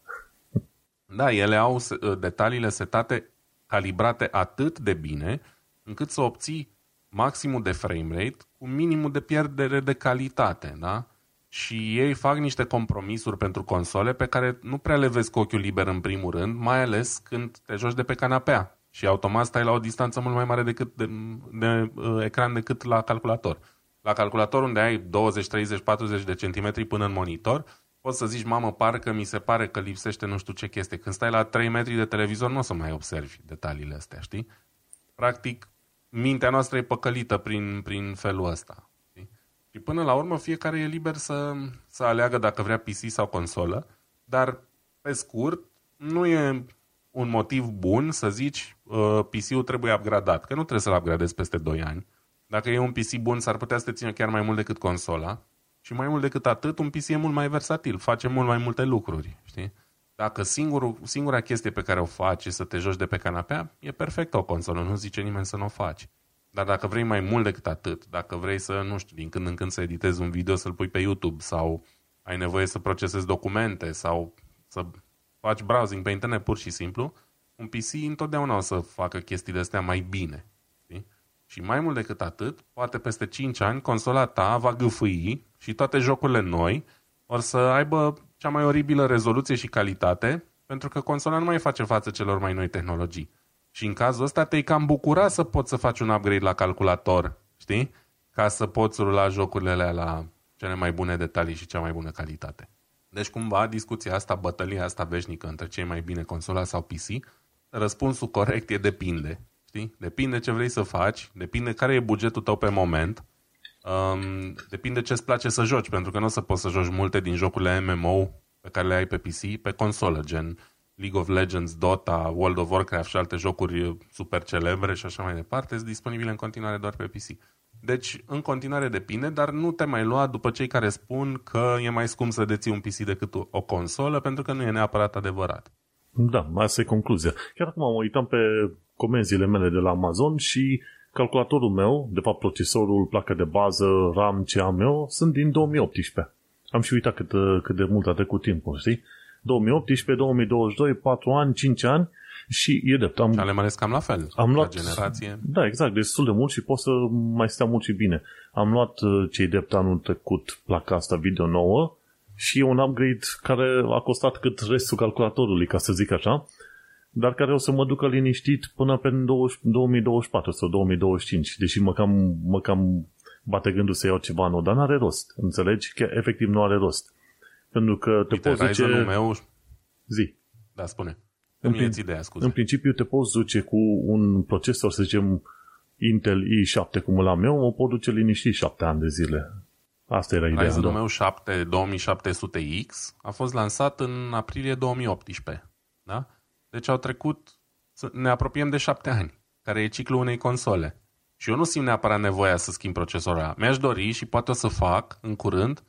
Da, ele au uh, detaliile setate, calibrate atât de bine, încât să obții maximul de frame rate cu minimul de pierdere de calitate, da? Și ei fac niște compromisuri pentru console pe care nu prea le vezi cu ochiul liber în primul rând, mai ales când te joci de pe canapea și automat stai la o distanță mult mai mare decât de, de uh, ecran decât la calculator. La calculator unde ai 20, 30, 40 de centimetri până în monitor, poți să zici, mamă, parcă mi se pare că lipsește nu știu ce chestie. Când stai la 3 metri de televizor, nu o să mai observi detaliile astea, știi? Practic, mintea noastră e păcălită prin, prin felul ăsta. Știi? Și până la urmă, fiecare e liber să, să aleagă dacă vrea PC sau consolă, dar, pe scurt, nu e un motiv bun să zici uh, PC-ul trebuie upgradat, că nu trebuie să-l upgradezi peste 2 ani. Dacă e un PC bun, s-ar putea să te țină chiar mai mult decât consola și mai mult decât atât, un PC e mult mai versatil, face mult mai multe lucruri, știi? Dacă singurul, singura chestie pe care o faci e să te joci de pe canapea, e perfect o consolă, nu zice nimeni să nu o faci. Dar dacă vrei mai mult decât atât, dacă vrei să, nu știu, din când în când să editezi un video, să-l pui pe YouTube sau ai nevoie să procesezi documente sau să faci browsing pe internet pur și simplu, un PC întotdeauna o să facă chestii de astea mai bine. Și mai mult decât atât, poate peste 5 ani, consola ta va gâfâi și toate jocurile noi or să aibă cea mai oribilă rezoluție și calitate, pentru că consola nu mai face față celor mai noi tehnologii. Și în cazul ăsta te-ai cam bucura să poți să faci un upgrade la calculator, știi? Ca să poți rula jocurile alea la cele mai bune detalii și cea mai bună calitate. Deci cumva discuția asta, bătălia asta veșnică între cei mai bine consola sau PC, răspunsul corect e depinde. Știi? Depinde ce vrei să faci, depinde care e bugetul tău pe moment, um, depinde ce îți place să joci, pentru că nu o să poți să joci multe din jocurile MMO pe care le ai pe PC pe consolă, gen League of Legends, Dota, World of Warcraft și alte jocuri super celebre și așa mai departe, sunt disponibile în continuare doar pe PC. Deci, în continuare depinde, dar nu te mai lua după cei care spun că e mai scump să deții un PC decât o consolă, pentru că nu e neapărat adevărat. Da, asta e concluzia. Chiar acum mă uitam pe comenzile mele de la Amazon și calculatorul meu, de fapt procesorul, placa de bază, RAM ce am eu, sunt din 2018. Am și uitat cât, cât de mult a trecut timpul, știi? 2018, 2022, 4 ani, 5 ani Și e drept. Am, ale mai ales cam la fel. Am luat, la generație. Da, exact. Destul de mult și pot să mai stea mult și bine. Am luat uh, cei drept anul trecut placa asta video nouă și e un upgrade care a costat cât restul calculatorului, ca să zic așa, dar care o să mă ducă liniștit până pe 20, 2024 sau 2025, deși mă cam, mă cam bate gândul să iau ceva nou, dar n-are rost, înțelegi? Că efectiv nu are rost. Pentru că te Uite, poți duce... meu... Zi. Da, spune. În, Îmi prin... ideea, scuze. în principiu te poți duce cu un procesor, să zicem, Intel i7 cum l-am eu, mă pot duce liniștit 7 ani de zile. Asta era ideea. Ryzen da. meu 7 2700X a fost lansat în aprilie 2018. Da? Deci au trecut, ne apropiem de 7 ani, care e ciclul unei console. Și eu nu simt neapărat nevoia să schimb procesorul Mi-aș dori și poate o să fac în curând,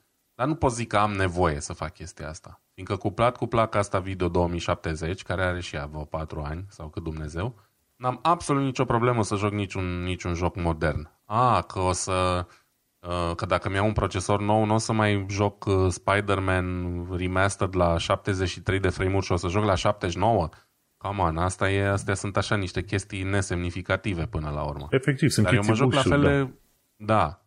dar nu pot zic că am nevoie să fac chestia asta. Fiindcă cuplat cu placa asta video 2070, care are și ea vreo 4 ani, sau cât Dumnezeu, n-am absolut nicio problemă să joc niciun, niciun joc modern. A, că o să... Uh, că dacă mi-au un procesor nou, nu o să mai joc uh, Spider-Man Remastered la 73 de frame-uri și o să joc la 79. Come on, asta e, astea sunt așa niște chestii nesemnificative până la urmă. Efectiv, sunt Dar eu mă joc la fel da. de... Da,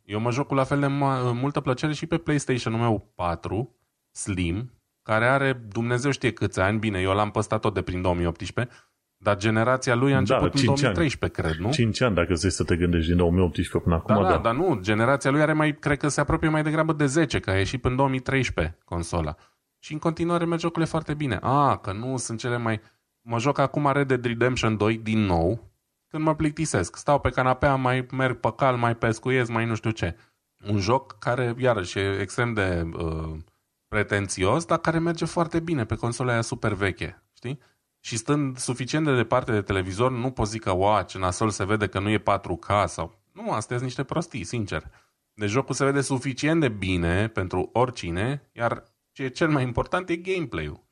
eu mă joc cu la fel de ma- multă plăcere și pe PlayStation-ul meu 4 Slim, care are Dumnezeu știe câți ani, bine, eu l-am păstat tot de prin 2018, dar generația lui a început da, în 2013, ani. cred, nu? 5 ani, dacă zici să te gândești din 2018 până acum, da, da. da, dar nu, generația lui are mai, cred că se apropie mai degrabă de 10, că a ieșit până în 2013 consola. Și în continuare merg jocurile foarte bine. A, că nu sunt cele mai... Mă joc acum Red Dead Redemption 2 din nou, când mă plictisesc. Stau pe canapea, mai merg pe cal, mai pescuiesc, mai nu știu ce. Un joc care, iarăși, e extrem de uh, pretențios, dar care merge foarte bine pe consola aia super veche, știi? Și stând suficient de departe de televizor, nu pot zic că, wow, ce nasol se vede că nu e 4K sau... Nu, astea sunt niște prostii, sincer. Deci jocul se vede suficient de bine pentru oricine, iar ce e cel mai important e gameplay-ul, știi?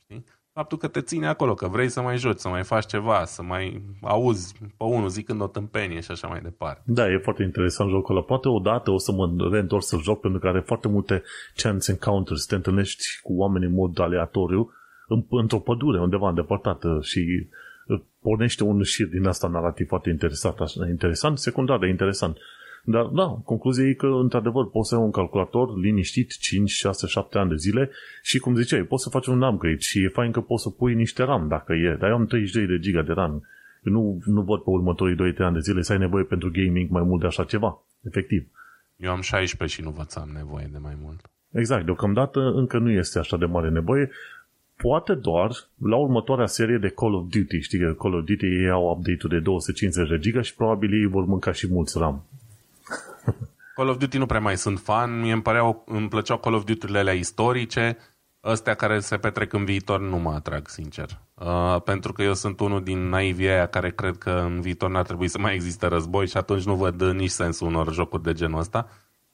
Faptul că te ține acolo, că vrei să mai joci, să mai faci ceva, să mai auzi pe unul zicând o tâmpenie și așa mai departe. Da, e foarte interesant jocul ăla. Poate odată o să mă reîntorc să joc pentru că are foarte multe chance encounters. Te întâlnești cu oameni în mod aleatoriu în, într-o pădure undeva îndepărtată și pornește un șir din asta narrativ foarte interesant, așa, interesant, secundar de interesant. Dar da, concluzia e că într-adevăr poți să ai un calculator liniștit 5, 6, 7 ani de zile și cum ziceai, poți să faci un upgrade și e fain că poți să pui niște RAM dacă e, dar eu am 32 de giga de RAM. Eu nu, nu văd pe următorii 2-3 ani de zile să ai nevoie pentru gaming mai mult de așa ceva, efectiv. Eu am 16 și nu văd să am nevoie de mai mult. Exact, deocamdată încă nu este așa de mare nevoie, poate doar la următoarea serie de Call of Duty. Știi că Call of Duty ei au update-ul de 250 de giga și probabil ei vor mânca și mulți RAM. Call of Duty nu prea mai sunt fan, mie îmi, păreau, îmi plăceau Call of Duty-urile alea istorice, ăstea care se petrec în viitor nu mă atrag, sincer. Uh, pentru că eu sunt unul din naivii aia care cred că în viitor n-ar trebui să mai existe război și atunci nu văd nici sensul unor jocuri de genul ăsta.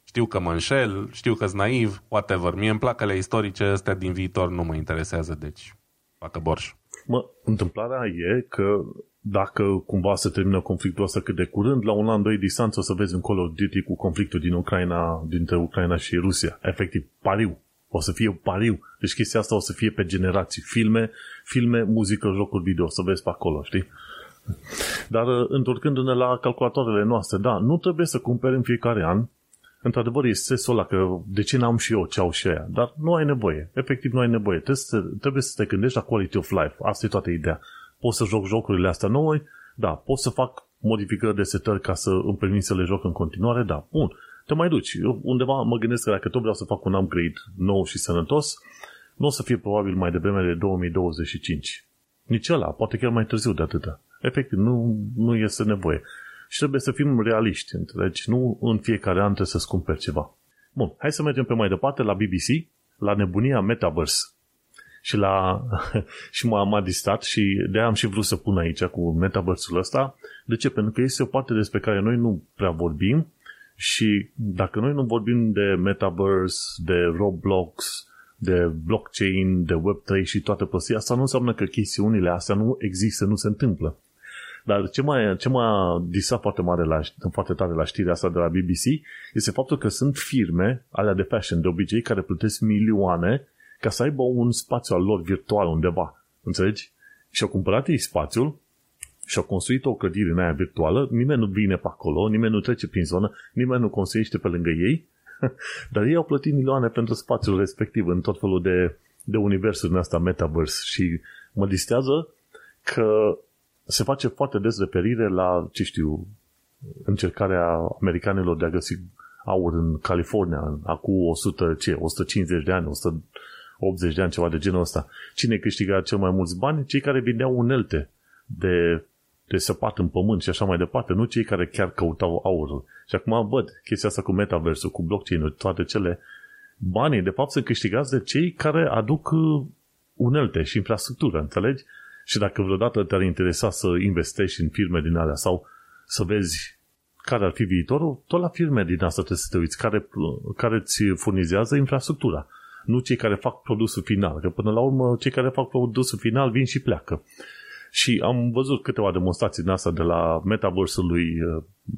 Știu că mă înșel, știu că-s naiv, whatever. Mie îmi plac ale istorice, astea din viitor nu mă interesează, deci facă borș. Mă, întâmplarea e că dacă cumva se termină conflictul ăsta cât de curând, la un an, doi distanță o să vezi un Call of Duty cu conflictul din Ucraina, dintre Ucraina și Rusia. Efectiv, pariu. O să fie pariu. Deci chestia asta o să fie pe generații. Filme, filme, muzică, jocuri video. O să vezi pe acolo, știi? Dar întorcându-ne la calculatoarele noastre, da, nu trebuie să cumperi în fiecare an într-adevăr e stresul ăla că de ce n-am și eu ce au și aia, dar nu ai nevoie, efectiv nu ai nevoie, trebuie să, trebuie să te gândești la quality of life, asta e toată ideea. Poți să joc jocurile astea noi, da, poți să fac modificări de setări ca să îmi permit să le joc în continuare, da, bun, te mai duci. Eu undeva mă gândesc că dacă tot vreau să fac un upgrade nou și sănătos, nu o să fie probabil mai devreme de 2025. Nici ăla, poate chiar mai târziu de atâta. Efectiv, nu, nu este nevoie. Și trebuie să fim realiști, înțelegi? Nu în fiecare an trebuie să-ți cumperi ceva. Bun, hai să mergem pe mai departe la BBC, la nebunia Metaverse. Și, la, [laughs] și m-a, m-a distat și de am și vrut să pun aici cu Metaverse-ul ăsta. De ce? Pentru că este o parte despre care noi nu prea vorbim și dacă noi nu vorbim de Metaverse, de Roblox, de blockchain, de Web3 și toate prostia, asta nu înseamnă că chestiunile astea nu există, nu se întâmplă. Dar ce m-a, ce m-a disat foarte, mare la, foarte tare la știrea asta de la BBC este faptul că sunt firme, alea de fashion de obicei, care plătesc milioane ca să aibă un spațiu al lor virtual undeva. Înțelegi? Și au cumpărat ei spațiul și au construit o clădire în aia virtuală, nimeni nu vine pe acolo, nimeni nu trece prin zonă, nimeni nu construiește pe lângă ei, [laughs] dar ei au plătit milioane pentru spațiul respectiv în tot felul de, de universuri în asta metaverse și mă distează că se face foarte des referire la, ce știu, încercarea americanilor de a găsi aur în California acum 100, ce, 150 de ani, 180 de ani, ceva de genul ăsta. Cine câștiga cel mai mulți bani? Cei care vindeau unelte de, de săpat în pământ și așa mai departe, nu cei care chiar căutau aurul. Și acum văd chestia asta cu metaversul, cu blockchain-ul, toate cele banii, de fapt, sunt câștigați de cei care aduc uh, unelte și infrastructură, înțelegi? Și dacă vreodată te-ar interesa să investești în firme din alea sau să vezi care ar fi viitorul, tot la firme din asta trebuie să te uiți, care, care îți furnizează infrastructura. Nu cei care fac produsul final, că până la urmă cei care fac produsul final vin și pleacă. Și am văzut câteva demonstrații din asta de la metaversul lui,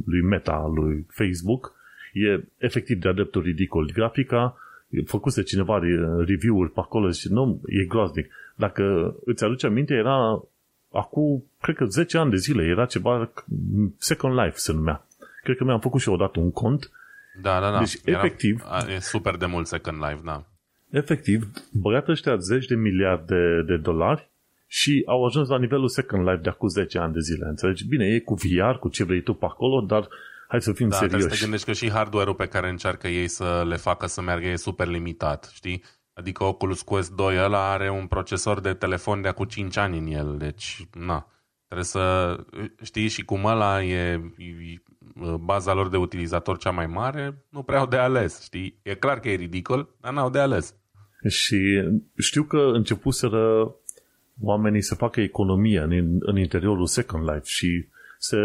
lui Meta, lui Facebook. E efectiv de-a dreptul ridicol. Grafica, făcuse cineva review-uri pe acolo și nu, e groaznic. Dacă îți aduce aminte, era acum, cred că 10 ani de zile, era ceva Second Life se numea. Cred că mi-am făcut și odată un cont. Da, da, da. Deci, era, efectiv... E super de mult Second Life, da. Efectiv, băgat ăștia 10 de miliarde de dolari și au ajuns la nivelul Second Life de acum 10 ani de zile, înțelegi? Bine, e cu VR, cu ce vrei tu pe acolo, dar hai să fim da, serioși. Da, să te gândești că și hardware-ul pe care încearcă ei să le facă să meargă e super limitat, știi? Adică Oculus Quest 2 ăla are un procesor de telefon de acum 5 ani în el, deci, na. Trebuie să știi și cum ăla e, e baza lor de utilizator cea mai mare, nu prea au de ales, știi? E clar că e ridicol, dar n-au de ales. Și știu că începuseră oamenii să facă economie în, în interiorul Second Life și se,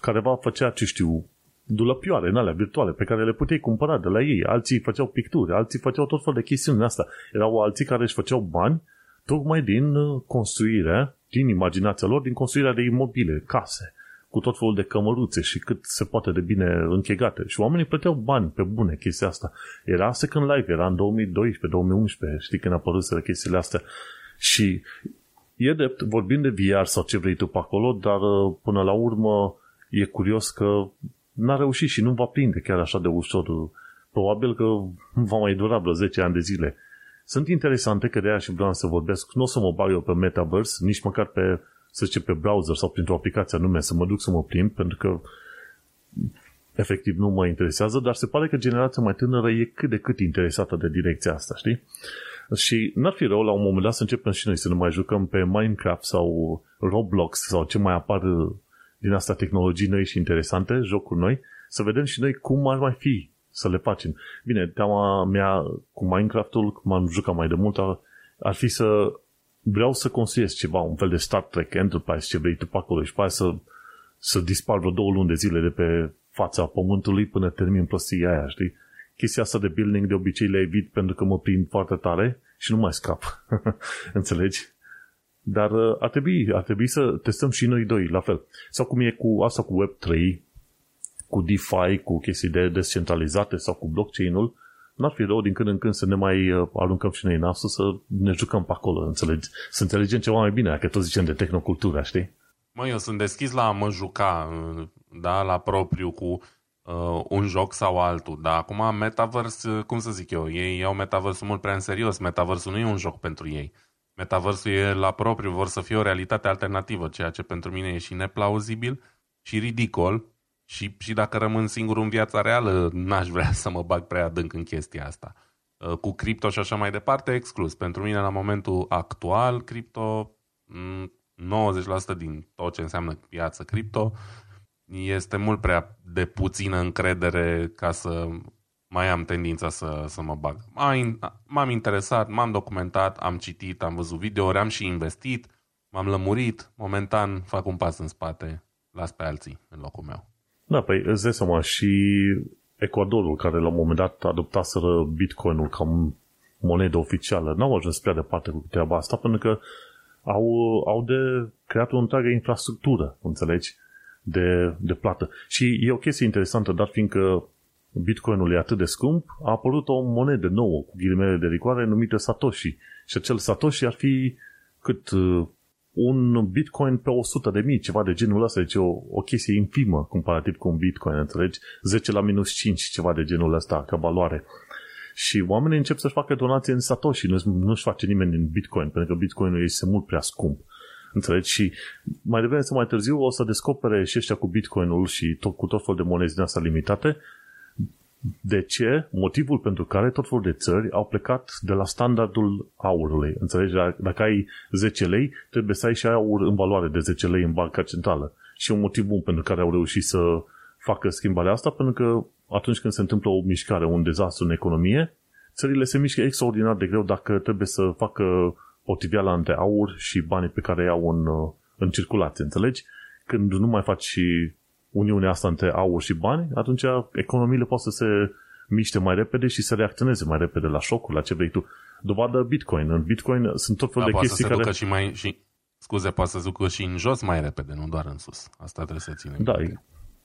careva făcea, ce știu, dulăpioare în alea virtuale pe care le puteai cumpăra de la ei. Alții făceau picturi, alții făceau tot fel de chestiuni asta. Erau alții care își făceau bani tocmai din uh, construirea, din imaginația lor, din construirea de imobile, case, cu tot felul de cămăruțe și cât se poate de bine închegate. Și oamenii plăteau bani pe bune chestia asta. Era Second Life, era în 2012-2011, știi când apăruseră chestiile astea. Și e drept, vorbim de VR sau ce vrei tu pe acolo, dar uh, până la urmă e curios că n-a reușit și nu va prinde chiar așa de ușor. Probabil că va mai dura vreo 10 ani de zile. Sunt interesante, că de aia și vreau să vorbesc. Nu o să mă bag eu pe Metaverse, nici măcar pe, să zice, pe browser sau printr-o aplicație anume, să mă duc să mă plimb, pentru că efectiv nu mă interesează, dar se pare că generația mai tânără e cât de cât interesată de direcția asta, știi? Și n-ar fi rău la un moment dat să începem și noi să ne mai jucăm pe Minecraft sau Roblox sau ce mai apar din asta tehnologii noi și interesante, jocuri noi, să vedem și noi cum ar mai fi să le facem. Bine, teama mea cu Minecraft-ul, cum am jucat mai de mult, ar, ar fi să vreau să construiesc ceva, un fel de Star Trek Enterprise, ce vrei tu pe acolo și pe aia să, să dispar vreo două luni de zile de pe fața pământului până termin prostia aia, știi? Chestia asta de building de obicei le evit pentru că mă prind foarte tare și nu mai scap. [laughs] Înțelegi? Dar uh, ar trebui, ar trebui să testăm și noi doi, la fel. Sau cum e cu asta cu Web3, cu DeFi, cu chestii de descentralizate sau cu blockchain-ul, n-ar fi rău din când în când să ne mai uh, aruncăm și noi în nasul să ne jucăm pe acolo, înțelegi? Să înțelegem ceva mai bine, că tot zicem de tehnocultura, știi? Mă, eu sunt deschis la a mă juca, uh, da, la propriu cu uh, un joc sau altul, dar acum Metaverse, cum să zic eu, ei iau Metaverse mult prea în serios, Metaverse nu e un joc pentru ei. Metaversul e la propriu, vor să fie o realitate alternativă, ceea ce pentru mine e și neplauzibil și ridicol. Și, și dacă rămân singur în viața reală, n-aș vrea să mă bag prea adânc în chestia asta. Uh, cu cripto și așa mai departe, exclus. Pentru mine, la momentul actual, cripto, 90% din tot ce înseamnă piață cripto, este mult prea de puțină încredere ca să mai am tendința să, să mă bag. M-am interesat, m-am documentat, am citit, am văzut videouri, am și investit, m-am lămurit, momentan fac un pas în spate, las pe alții în locul meu. Da, păi îți dai seama, și Ecuadorul, care la un moment dat adoptaseră Bitcoin-ul ca monedă oficială, n-au ajuns prea departe cu treaba asta, pentru că au, au de creat o întreagă infrastructură, înțelegi, de, de plată. Și e o chestie interesantă, dar fiindcă Bitcoinul e atât de scump, a apărut o monedă nouă, cu ghilimele de rigoare, numită Satoshi. Și acel Satoshi ar fi cât uh, un bitcoin pe 100 de mii, ceva de genul ăsta, deci o, o chestie infimă comparativ cu un bitcoin, înțelegi? 10 la minus 5, ceva de genul ăsta, ca valoare. Și oamenii încep să-și facă donații în Satoshi, nu, nu-și face nimeni în bitcoin, pentru că bitcoinul este mult prea scump. Înțelegi? Și mai devreme sau mai târziu o să descopere și ăștia cu bitcoinul și tot, cu tot felul de monezi din asta limitate de ce, motivul pentru care tot felul de țări au plecat de la standardul aurului. Înțelegi? Dacă ai 10 lei, trebuie să ai și aur în valoare de 10 lei în banca centrală. Și un motiv bun pentru care au reușit să facă schimbarea asta, pentru că atunci când se întâmplă o mișcare, un dezastru în economie, țările se mișcă extraordinar de greu dacă trebuie să facă potiveala între aur și banii pe care iau în, în circulație, înțelegi? Când nu mai faci și uniunea asta între aur și bani, atunci economiile pot să se miște mai repede și să reacționeze mai repede la șocul, la ce vrei tu. Dovadă Bitcoin. În Bitcoin sunt tot felul da, de chestii să se care... și mai, și, scuze, poate să ducă și în jos mai repede, nu doar în sus. Asta trebuie să ținem. Da,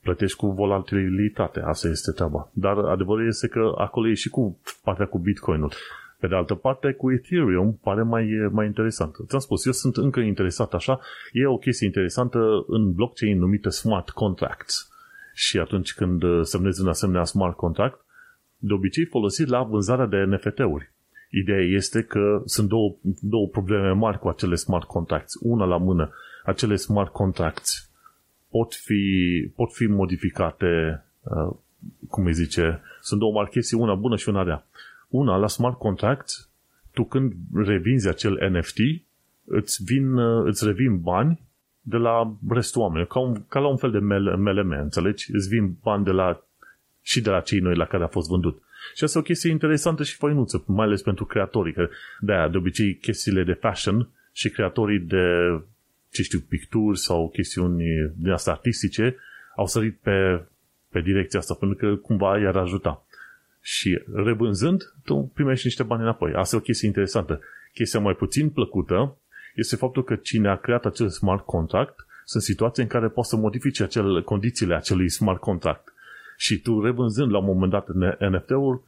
plătești cu volatilitate, asta este treaba. Dar adevărul este că acolo e și cu partea cu Bitcoinul. Pe de altă parte, cu Ethereum pare mai, mai interesant. Ți-am spus, eu sunt încă interesat așa. E o chestie interesantă în blockchain numită smart contracts. Și atunci când semnezi un asemenea smart contract, de obicei folosit la vânzarea de NFT-uri. Ideea este că sunt două, două probleme mari cu acele smart contracts. Una la mână, acele smart contracts pot fi, pot fi modificate, uh, cum îi zice, sunt două mari chestii, una bună și una rea. Una, la smart contract, tu când revinzi acel NFT, îți, vin, îți revin bani de la restul oamenilor, ca, un, ca la un fel de MLM, înțelegi? Îți vin bani de la, și de la cei noi la care a fost vândut. Și asta e o chestie interesantă și făinuță, mai ales pentru creatorii, că de aia, de obicei, chestiile de fashion și creatorii de, ce știu, picturi sau chestiuni din asta artistice au sărit pe, pe direcția asta, pentru că cumva i-ar ajuta. Și revânzând, tu primești niște bani înapoi. Asta e o chestie interesantă. Chestia mai puțin plăcută este faptul că cine a creat acel smart contract sunt situații în care poți să modifici acel, condițiile acelui smart contract. Și tu revânzând la un moment dat NFT-ul,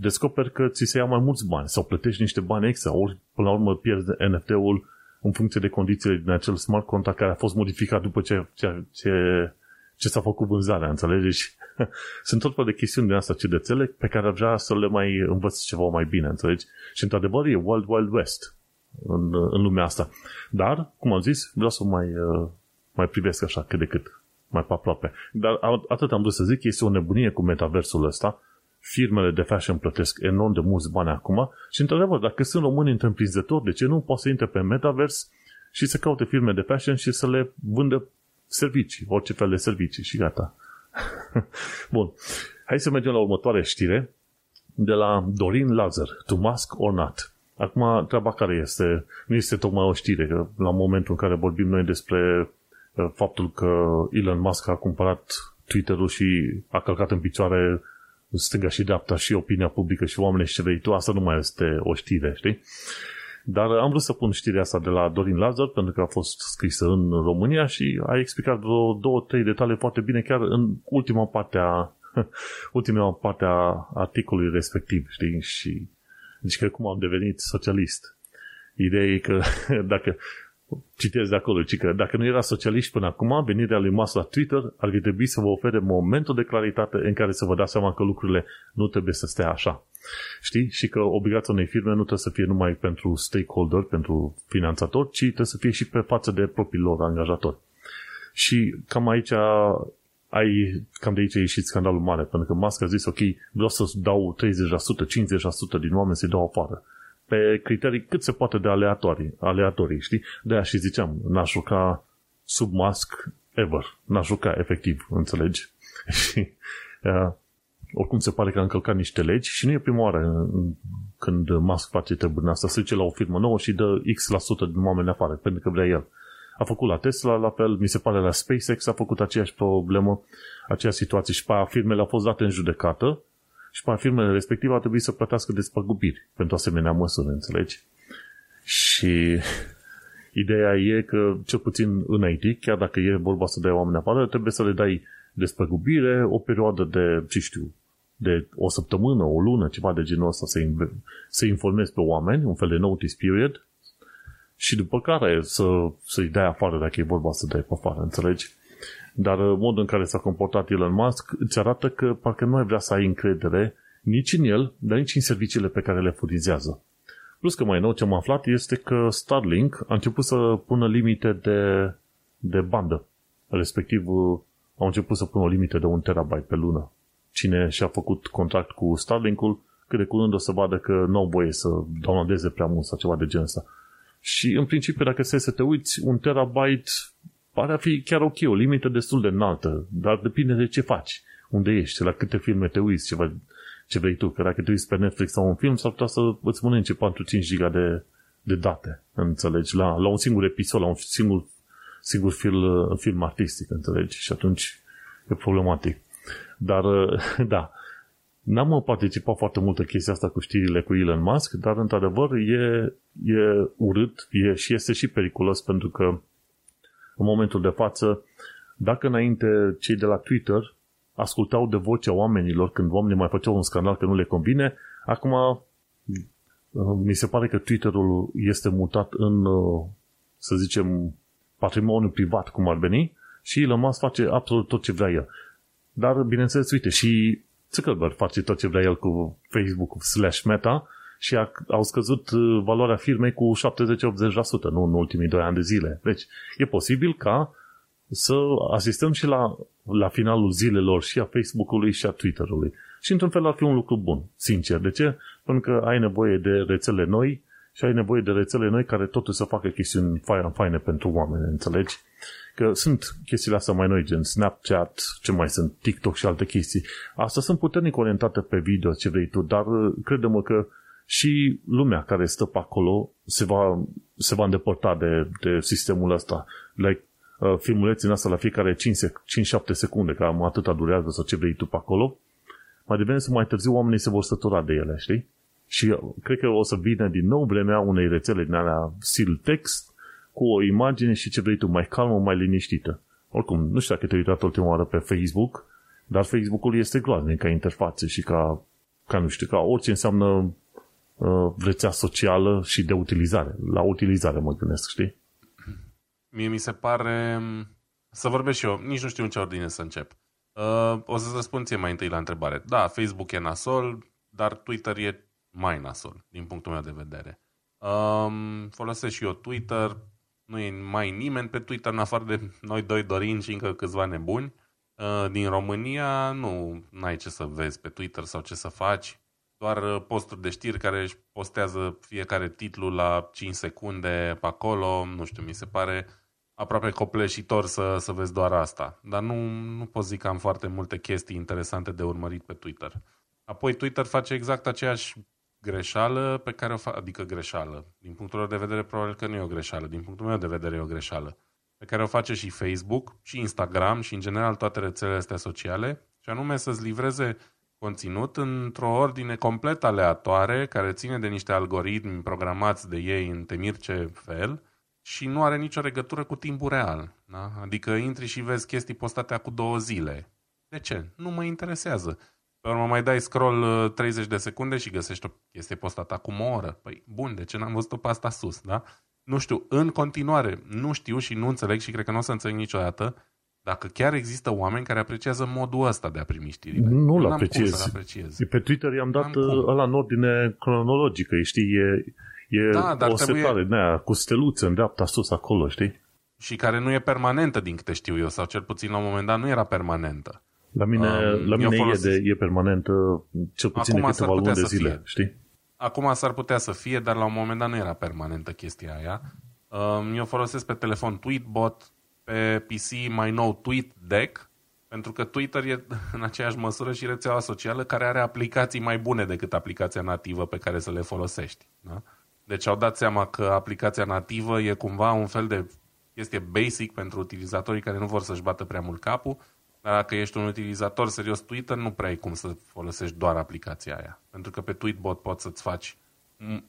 descoperi că ți se ia mai mulți bani sau plătești niște bani extra, ori până la urmă pierzi NFT-ul în funcție de condițiile din acel smart contract care a fost modificat după ce, ce, ce ce s-a făcut vânzarea, înțelegeți? Și [laughs] sunt tot fel de chestiuni din asta ciudățele pe care ar vrea să le mai învăț ceva mai bine, înțelegi? Și într-adevăr e Wild Wild West în, în lumea asta. Dar, cum am zis, vreau să mai, uh, mai privesc așa cât de cât, mai pe aproape. Dar atât am vrut să zic, este o nebunie cu metaversul ăsta. Firmele de fashion plătesc enorm de mulți bani acum și, într-adevăr, dacă sunt români întreprinzători, de ce nu poate să intre pe metavers și să caute firme de fashion și să le vândă servicii, orice fel de servicii și gata. [laughs] Bun. Hai să mergem la următoarea știre de la Dorin Lazar, To Mask or Not. Acum, treaba care este, nu este tocmai o știre, că la momentul în care vorbim noi despre uh, faptul că Elon Musk a cumpărat Twitter-ul și a călcat în picioare stânga și dreapta și opinia publică și oamenii și ce vrei tu, asta nu mai este o știre, știi? Dar am vrut să pun știrea asta de la Dorin Lazar, pentru că a fost scrisă în România și a explicat vreo două, trei detalii foarte bine, chiar în ultima parte a, [laughs] ultima parte a articolului respectiv, știi? Și deci că cum am devenit socialist. Ideea e că [laughs] dacă citesc de acolo, ci că dacă nu era socialist până acum, venirea lui Musk la Twitter ar fi trebuit să vă ofere momentul de claritate în care să vă dați seama că lucrurile nu trebuie să stea așa. Știi? Și că obligația unei firme nu trebuie să fie numai pentru stakeholder, pentru finanțator, ci trebuie să fie și pe față de propriilor angajatori. Și cam aici ai, cam de aici a ieșit scandalul mare, pentru că Musk a zis, ok, vreau să dau 30%, 50% din oameni să-i dau afară pe criterii cât se poate de aleatorii, aleatorii știi? De aia și ziceam, n-aș juca sub mask ever. N-aș juca efectiv, înțelegi? [laughs] Și uh, oricum se pare că a încălcat niște legi și nu e prima oară când Musk face treburile asta, se duce la o firmă nouă și dă X% din oameni afară, pentru că vrea el. A făcut la Tesla, la fel, mi se pare la SpaceX a făcut aceeași problemă, aceeași situație și pe aia firmele au fost date în judecată și pe firmele respective ar trebui să plătească despăgubiri pentru asemenea măsuri, înțelegi? Și [laughs] ideea e că, cel puțin în IT, chiar dacă e vorba să dai oameni afară, trebuie să le dai despăgubire o perioadă de, ce știu, de o săptămână, o lună, ceva de genul ăsta, să, să informezi pe oameni, un fel de notice period, și după care să, să-i dai afară dacă e vorba să dai pe afară, înțelegi? Dar uh, modul în care s-a comportat Elon Musk îți arată că parcă nu ai vrea să ai încredere nici în el, dar nici în serviciile pe care le furnizează. Plus că mai nou ce am aflat este că Starlink a început să pună limite de, de bandă. Respectiv, uh, au început să pună o limită de un terabyte pe lună. Cine și-a făcut contract cu Starlink-ul, cât de curând o să vadă că nu au voie să downloadeze prea mult sau ceva de genul ăsta. Și în principiu, dacă stai să te uiți, un terabyte pare a fi chiar ok, o limită destul de înaltă, dar depinde de ce faci, unde ești, la câte filme te uiți, ce, ce vrei tu, că dacă te uiți pe Netflix sau un film, s-ar putea să îți mănânce 4-5 giga de, de date, înțelegi, la, la un singur episod, la un singur, singur film, film artistic, înțelegi, și atunci e problematic. Dar, [laughs] da, N-am participat foarte mult în chestia asta cu știrile cu Elon Musk, dar într-adevăr e, e urât e, și este și periculos pentru că în momentul de față, dacă înainte cei de la Twitter ascultau de vocea oamenilor când oamenii mai făceau un scandal că nu le convine, acum uh, mi se pare că Twitterul este mutat în, uh, să zicem, patrimoniu privat, cum ar veni, și Elon Musk face absolut tot ce vrea el. Dar, bineînțeles, uite, și Zuckerberg face tot ce vrea el cu Facebook slash Meta și a, au scăzut uh, valoarea firmei cu 70-80%, nu în ultimii 2 ani de zile. Deci e posibil ca să asistăm și la, la finalul zilelor și a Facebook-ului și a Twitter-ului. Și într-un fel ar fi un lucru bun, sincer. De ce? Pentru că ai nevoie de rețele noi și ai nevoie de rețele noi care totuși să facă chestiuni faine pentru oameni, înțelegi? Că sunt chestiile astea mai noi, gen Snapchat, ce mai sunt, TikTok și alte chestii. Astea sunt puternic orientate pe video, ce vrei tu, dar uh, credem că și lumea care stă pe acolo se va, se va îndepărta de, de sistemul ăsta. Like, uh, filmuleții asta la fiecare 5-7 secunde, că am atâta durează sau ce vrei tu pe acolo, mai devreme să mai târziu oamenii se vor sătura de ele, știi? Și uh, cred că o să vină din nou vremea unei rețele din alea sil text, cu o imagine și ce vrei tu, mai calmă, mai liniștită. Oricum, nu știu dacă te-ai uitat ultima oară pe Facebook, dar Facebook-ul este groaznic ca interfață și ca, ca nu știu, ca orice înseamnă uh, rețea socială și de utilizare. La utilizare mă gândesc, știi? Mie mi se pare... Să vorbesc și eu, nici nu știu în ce ordine să încep. Uh, o să răspund ție mai întâi la întrebare. Da, Facebook e nasol, dar Twitter e mai nasol, din punctul meu de vedere. Um, folosesc și eu Twitter, nu e mai nimeni pe Twitter în afară de noi doi dorini și încă câțiva nebuni. Uh, din România nu ai ce să vezi pe Twitter sau ce să faci. Doar uh, posturi de știri care își postează fiecare titlu la 5 secunde pe acolo. Nu știu, mi se pare aproape copleșitor să, să vezi doar asta. Dar nu, nu pot zic că am foarte multe chestii interesante de urmărit pe Twitter. Apoi Twitter face exact aceeași greșeală pe care o fac, adică greșeală, din punctul lor de vedere probabil că nu e o greșeală, din punctul meu de vedere e o greșeală, pe care o face și Facebook, și Instagram, și în general toate rețelele astea sociale, și anume să-ți livreze conținut într-o ordine complet aleatoare, care ține de niște algoritmi programați de ei în temir ce fel, și nu are nicio legătură cu timpul real. Da? Adică intri și vezi chestii postate cu două zile. De ce? Nu mă interesează. Pe urmă mai dai scroll 30 uh, de secunde și găsești o chestie postată acum o oră. Păi, bun, de ce n-am văzut-o pe asta sus, da? Nu știu, în continuare, nu știu și nu înțeleg și cred că nu o să înțeleg niciodată dacă chiar există oameni care apreciază modul ăsta de a primi știrile. Nu-l apreciez. apreciez. Pe Twitter i-am dat uh, ăla în ordine cronologică, știi, e, e da, dar o trebuie... setare nea, cu steluțe în dreapta sus acolo, știi? Și care nu e permanentă din câte știu eu, sau cel puțin la un moment dat nu era permanentă. La mine, um, la mine folos... e, de, e permanent cel puțin Acum de câteva luni de zile, fie. știi? Acum s-ar putea să fie, dar la un moment dat nu era permanentă chestia aia. Um, eu folosesc pe telefon Tweetbot, pe PC mai nou TweetDeck, pentru că Twitter e [laughs] în aceeași măsură și rețeaua socială care are aplicații mai bune decât aplicația nativă pe care să le folosești. Da? Deci au dat seama că aplicația nativă e cumva un fel de chestie basic pentru utilizatorii care nu vor să-și bată prea mult capul dar dacă ești un utilizator serios Twitter, nu prea ai cum să folosești doar aplicația aia. Pentru că pe Tweetbot poți să-ți faci,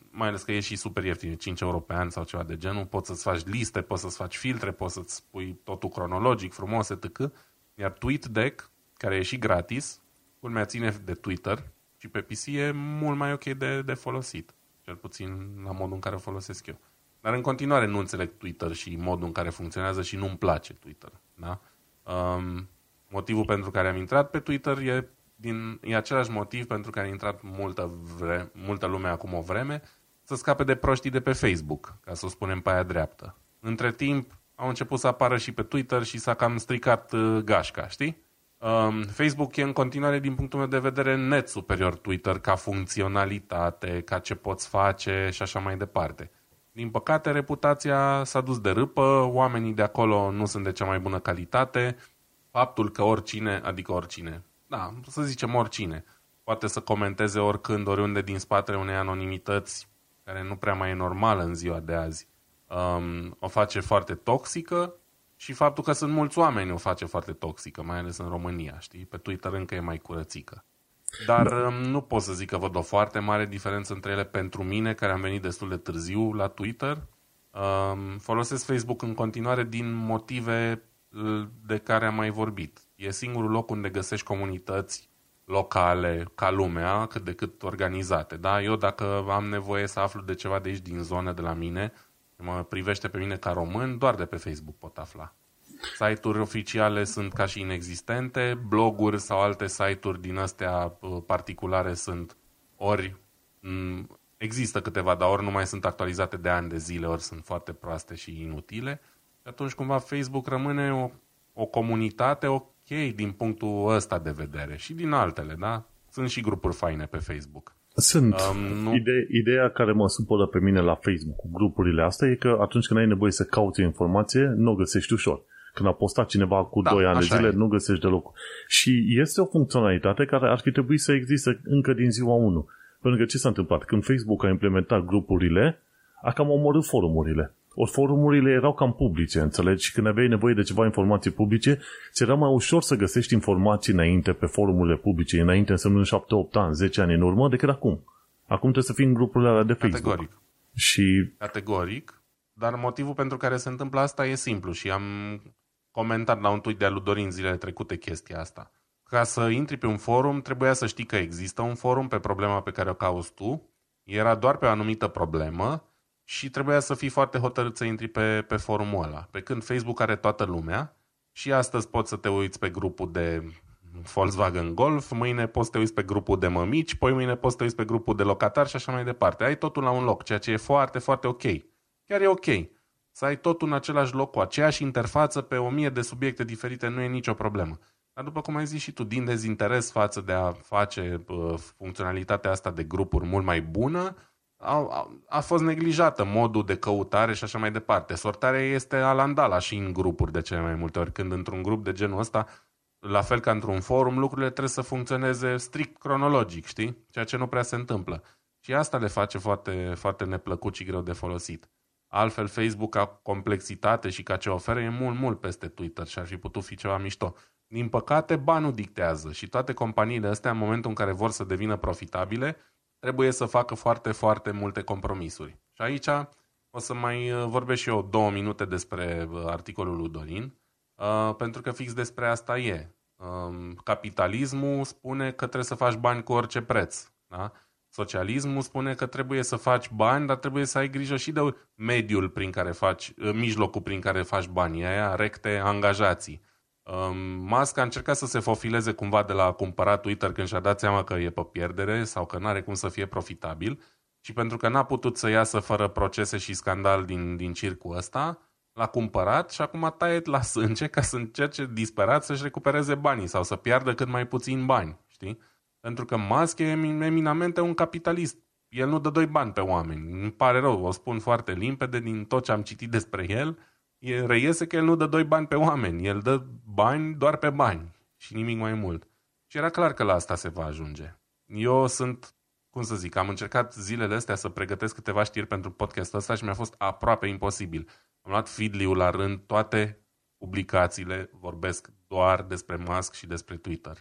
mai ales că e și super ieftin, 5 euro pe an sau ceva de genul, poți să-ți faci liste, poți să-ți faci filtre, poți să-ți pui totul cronologic, frumos, etc. Iar TweetDeck, care e și gratis, culmea ține de Twitter și pe PC e mult mai ok de, de folosit. Cel puțin la modul în care o folosesc eu. Dar în continuare nu înțeleg Twitter și modul în care funcționează și nu-mi place Twitter. Da? Um, motivul pentru care am intrat pe Twitter e, din, e același motiv pentru care a intrat multă, vre, multă lume acum o vreme, să scape de proștii de pe Facebook, ca să o spunem pe aia dreaptă. Între timp, au început să apară și pe Twitter și s-a cam stricat uh, gașca, știi? Um, Facebook e în continuare, din punctul meu de vedere, net superior Twitter ca funcționalitate, ca ce poți face și așa mai departe. Din păcate, reputația s-a dus de râpă, oamenii de acolo nu sunt de cea mai bună calitate, faptul că oricine, adică oricine, da, să zicem oricine, poate să comenteze oricând, oriunde din spatele unei anonimități, care nu prea mai e normală în ziua de azi, um, o face foarte toxică și faptul că sunt mulți oameni o face foarte toxică, mai ales în România, știi? Pe Twitter încă e mai curățică. Dar da. Um, nu pot să zic că văd o foarte mare diferență între ele pentru mine, care am venit destul de târziu la Twitter. Um, folosesc Facebook în continuare din motive uh, de care am mai vorbit. E singurul loc unde găsești comunități locale, ca lumea, cât de cât organizate. Da? Eu dacă am nevoie să aflu de ceva de aici din zonă de la mine, mă privește pe mine ca român, doar de pe Facebook pot afla. Site-uri oficiale sunt ca și inexistente, bloguri sau alte site-uri din astea uh, particulare sunt ori mm, există câteva, dar ori nu mai sunt actualizate de ani de zile, ori sunt foarte proaste și inutile. Și atunci cumva Facebook rămâne o, o comunitate ok din punctul ăsta de vedere și din altele, da? Sunt și grupuri faine pe Facebook. Sunt. Um, nu... Ide- ideea care mă supără pe mine la Facebook cu grupurile astea e că atunci când ai nevoie să cauți o informație, nu o găsești ușor. Când a postat cineva cu da, 2 ani de zile, e. nu găsești deloc. Și este o funcționalitate care ar fi trebuit să existe încă din ziua 1. Pentru că ce s-a întâmplat? Când Facebook a implementat grupurile, a cam omorât forumurile. Ori forumurile erau cam publice, înțelegi? Și când aveai nevoie de ceva informații publice, ți era mai ușor să găsești informații înainte pe forumurile publice, înainte însemnând 7-8 ani, 10 ani în urmă, decât acum. Acum trebuie să fii în grupurile alea de Facebook. Categoric. Și... Categoric. Dar motivul pentru care se întâmplă asta e simplu și am comentat la un tweet de-a lui Dorin zilele trecute chestia asta. Ca să intri pe un forum, trebuia să știi că există un forum pe problema pe care o cauți tu, era doar pe o anumită problemă și trebuia să fii foarte hotărât să intri pe, pe forumul ăla. Pe când Facebook are toată lumea și astăzi poți să te uiți pe grupul de Volkswagen Golf, mâine poți să te uiți pe grupul de mămici, poi mâine poți să te uiți pe grupul de locatari și așa mai departe. Ai totul la un loc, ceea ce e foarte, foarte ok. Chiar e ok. Să ai totul în același loc, cu aceeași interfață, pe o mie de subiecte diferite, nu e nicio problemă. Dar după cum ai zis și tu, din dezinteres față de a face uh, funcționalitatea asta de grupuri mult mai bună, a, a, a fost neglijată modul de căutare și așa mai departe. Sortarea este alandala și în grupuri de cele mai multe ori. Când într-un grup de genul ăsta, la fel ca într-un forum, lucrurile trebuie să funcționeze strict cronologic, știi? Ceea ce nu prea se întâmplă. Și asta le face foarte, foarte neplăcut și greu de folosit. Altfel, Facebook ca complexitate și ca ce oferă e mult, mult peste Twitter și ar fi putut fi ceva mișto. Din păcate, banul dictează și toate companiile astea, în momentul în care vor să devină profitabile, trebuie să facă foarte, foarte multe compromisuri. Și aici o să mai uh, vorbesc și eu două minute despre uh, articolul lui Dorin, uh, pentru că fix despre asta e. Um, capitalismul spune că trebuie să faci bani cu orice preț. Da? Socialismul spune că trebuie să faci bani, dar trebuie să ai grijă și de mediul prin care faci, mijlocul prin care faci banii, aia recte angajații. Um, Musk a încercat să se fofileze cumva de la a cumpăra Twitter când și-a dat seama că e pe pierdere sau că nu are cum să fie profitabil și pentru că n-a putut să iasă fără procese și scandal din, din circul ăsta, l-a cumpărat și acum taie la sânge ca să încerce disperat să-și recupereze banii sau să piardă cât mai puțin bani, știi? Pentru că Musk e eminamente un capitalist. El nu dă doi bani pe oameni. Îmi pare rău, o spun foarte limpede din tot ce am citit despre el e, reiese că el nu dă doi bani pe oameni, el dă bani doar pe bani și nimic mai mult. Și era clar că la asta se va ajunge. Eu sunt, cum să zic, am încercat zilele astea să pregătesc câteva știri pentru podcastul ăsta și mi-a fost aproape imposibil. Am luat feedly la rând, toate publicațiile vorbesc doar despre Musk și despre Twitter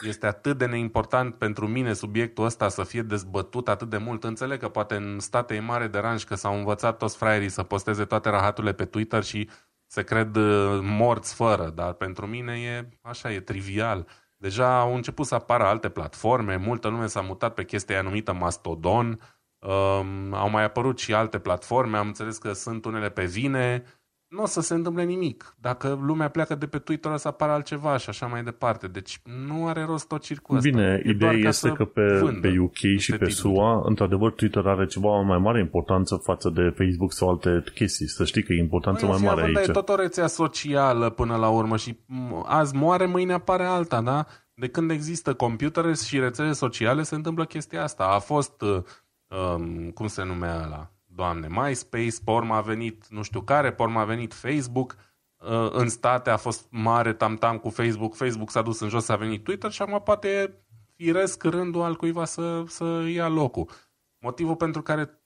este atât de neimportant pentru mine subiectul ăsta să fie dezbătut atât de mult. Înțeleg că poate în state e mare deranj că s-au învățat toți fraierii să posteze toate rahaturile pe Twitter și se cred uh, morți fără, dar pentru mine e așa, e trivial. Deja au început să apară alte platforme, multă lume s-a mutat pe chestia anumită Mastodon, Um, au mai apărut și alte platforme, am înțeles că sunt unele pe vine, nu o să se întâmple nimic. Dacă lumea pleacă de pe Twitter, o să apară altceva și așa mai departe. Deci nu are rost tot circul ăsta. Bine, E ideea doar ca este să că pe, vândă pe UK și niște pe titluri. SUA, într-adevăr, Twitter are ceva mai mare importanță față de Facebook sau alte chestii. Să știi că e importanță Păi, mai fii mare având, aici. E tot o rețea socială până la urmă și m, azi moare, mâine apare alta, da? De când există computere și rețele sociale se întâmplă chestia asta. A fost, uh, um, cum se numea ăla? Doamne, MySpace, porma a venit nu știu care, porma a venit Facebook, uh, în state a fost mare tam-tam cu Facebook, Facebook s-a dus în jos, a venit Twitter și acum poate e firesc rândul al cuiva să, să ia locul. Motivul pentru care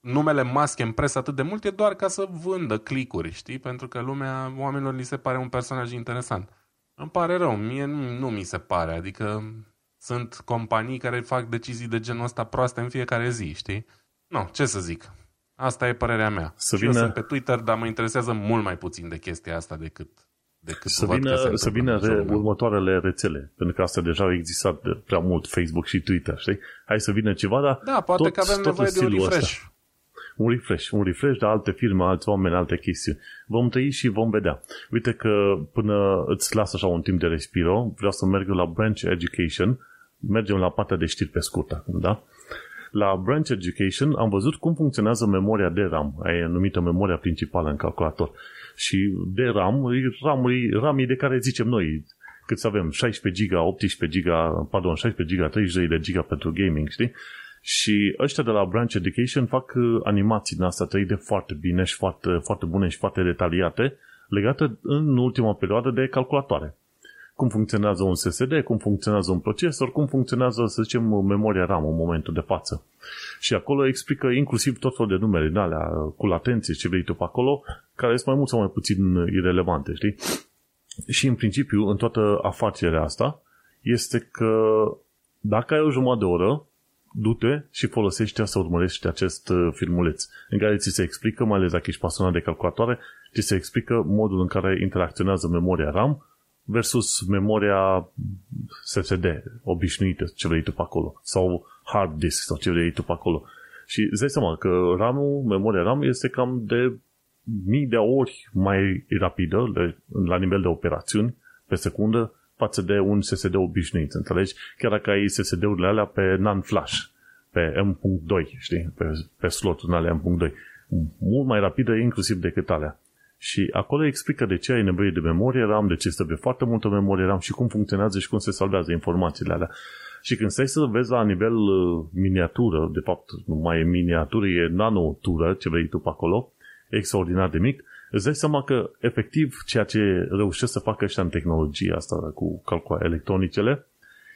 numele masche în presă atât de mult e doar ca să vândă clicuri, știi? Pentru că lumea, oamenilor li se pare un personaj interesant. Îmi pare rău, mie nu, nu mi se pare, adică sunt companii care fac decizii de genul ăsta proaste în fiecare zi, știi? Nu, ce să zic. Asta e părerea mea. Să și eu vină- sunt pe Twitter, dar mă interesează mult mai puțin de chestia asta decât, decât Să văd vină, că se să întâmplă vină în jurul re, meu. următoarele rețele, pentru că astea deja au existat de prea mult, Facebook și Twitter, știi? Hai să vină ceva, dar Da, poate tot, că avem tot nevoie în de un stilul ăsta. refresh. Un refresh, un refresh de alte firme, alți oameni, alte chestii. Vom trăi și vom vedea. Uite că până îți las așa un timp de respiro, vreau să merg la Branch Education, mergem la partea de știri pe scurt acum, da? La Branch Education am văzut cum funcționează memoria de RAM, aia e numită memoria principală în calculator. Și de RAM, e RAM-ul, RAM de care zicem noi, cât să avem 16 giga, 18 giga, pardon, 16 giga, 32 de giga pentru gaming, știi? Și ăștia de la Branch Education fac uh, animații din astea 3D foarte bine și foarte, foarte bune și foarte detaliate, legate în ultima perioadă de calculatoare. Cum funcționează un SSD, cum funcționează un procesor, cum funcționează, să zicem, memoria RAM în momentul de față. Și acolo explică inclusiv tot felul de numere din alea, cu latențe, ce vrei tu pe acolo, care sunt mai mult sau mai puțin irelevante, știi? Și în principiu, în toată afacerea asta, este că dacă ai o jumătate de oră, du-te și folosește să urmărești acest uh, filmuleț în care ți se explică, mai ales dacă ești pasionat de calculatoare, ți se explică modul în care interacționează memoria RAM versus memoria SSD obișnuită, ce vrei tu pe acolo, sau hard disk sau ce vrei tu pe acolo. Și îți dai seama că RAM-ul, memoria RAM este cam de mii de ori mai rapidă de, la nivel de operațiuni pe secundă față de un SSD obișnuit, înțelegi? Chiar dacă ai SSD-urile alea pe NAND flash, pe M.2, știi? Pe, pe slot-ul alea M.2. Mult mai rapidă inclusiv decât alea. Și acolo explică de ce ai nevoie de memorie RAM, de ce trebuie foarte multă memorie RAM și cum funcționează și cum se salvează informațiile alea. Și când stai să vezi la nivel uh, miniatură, de fapt nu mai e miniatură, e nanotură, ce vrei tu pe acolo, extraordinar de mic, îți dai seama că efectiv ceea ce reușesc să facă ăștia în tehnologia asta cu calcule electronicele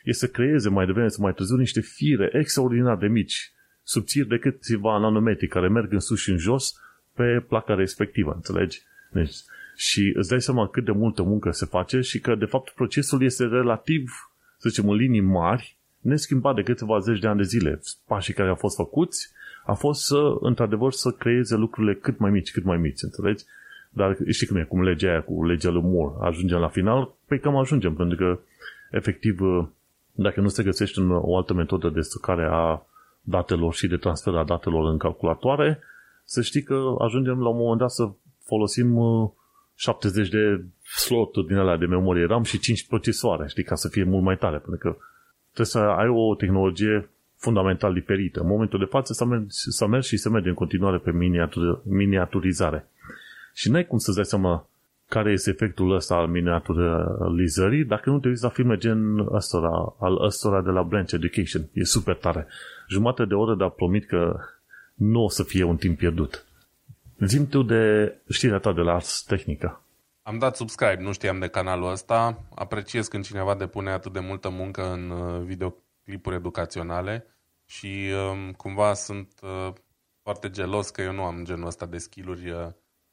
e să creeze mai devreme sau mai târziu niște fire extraordinar de mici, subțiri de câțiva nanometri, care merg în sus și în jos pe placa respectivă, înțelegi? Deci, și îți dai seama cât de multă muncă se face și că, de fapt, procesul este relativ, să zicem, în linii mari, neschimbat de câteva zeci de ani de zile. Pașii care au fost făcuți a fost să, într-adevăr, să creeze lucrurile cât mai mici, cât mai mici, înțelegi? Dar știi cum e, cum legea aia, cu legea lui Moore, ajungem la final, păi cam ajungem, pentru că, efectiv, dacă nu se găsește în o altă metodă de stocare a datelor și de transfer a datelor în calculatoare, să știi că ajungem la un moment dat să folosim 70 de sloturi din alea de memorie RAM și 5 procesoare, știi, ca să fie mult mai tare, pentru că trebuie să ai o tehnologie fundamental diferită. În momentul de față s-a mers, s-a mers și se merge în continuare pe miniatur, miniaturizare. Și n-ai cum să-ți dai seama care este efectul ăsta al miniaturizării dacă nu te uiți la filme gen ăstora, al ăstora de la Branch Education. E super tare. Jumătate de oră, dar promit că nu o să fie un timp pierdut. Zim tu de știrea ta de la Ars Technica. Am dat subscribe, nu știam de canalul ăsta. Apreciez când cineva depune atât de multă muncă în uh, videoclipuri educaționale și um, cumva sunt uh, foarte gelos că eu nu am genul ăsta de skill-uri uh,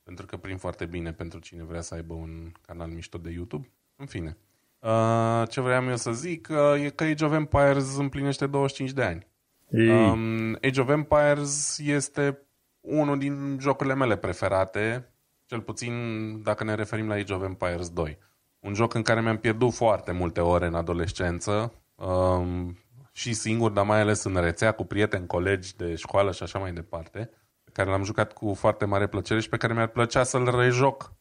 pentru că prin foarte bine pentru cine vrea să aibă un canal mișto de YouTube. În fine. Uh, ce vreau eu să zic uh, e că Age of Empires împlinește 25 de ani. Ei, Um, Age of Empires este unul din jocurile mele preferate, cel puțin dacă ne referim la Age of Empires 2. Un joc în care mi-am pierdut foarte multe ore în adolescență. Um, și singur, dar mai ales în rețea cu prieteni, colegi de școală și așa mai departe, pe care l-am jucat cu foarte mare plăcere și pe care mi-ar plăcea să-l rejoc.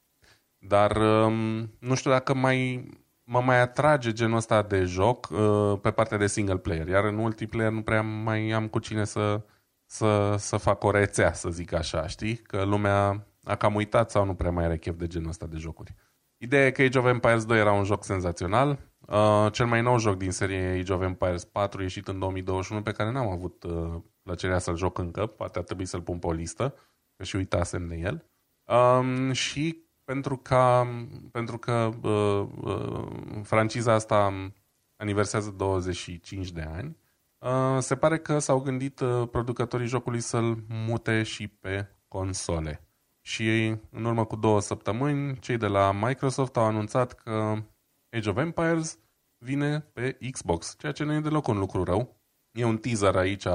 Dar um, nu știu dacă mai mă mai atrage genul ăsta de joc uh, pe partea de single player, iar în multiplayer nu prea mai am cu cine să, să, să fac o rețea, să zic așa, știi? Că lumea a cam uitat sau nu prea mai are chef de genul ăsta de jocuri. Ideea e că Age of Empires 2 era un joc senzațional. Uh, cel mai nou joc din serie Age of Empires 4 ieșit în 2021 pe care n-am avut uh, plăcerea să-l joc încă, poate ar trebui să-l pun pe o listă, că și uitasem de el. Um, și pentru, că pentru că uh, uh, franciza asta aniversează 25 de ani, uh, se pare că s-au gândit uh, producătorii jocului să-l mute și pe console. Și în urmă cu două săptămâni, cei de la Microsoft au anunțat că Age of Empires vine pe Xbox, ceea ce nu e deloc un lucru rău. E un teaser aici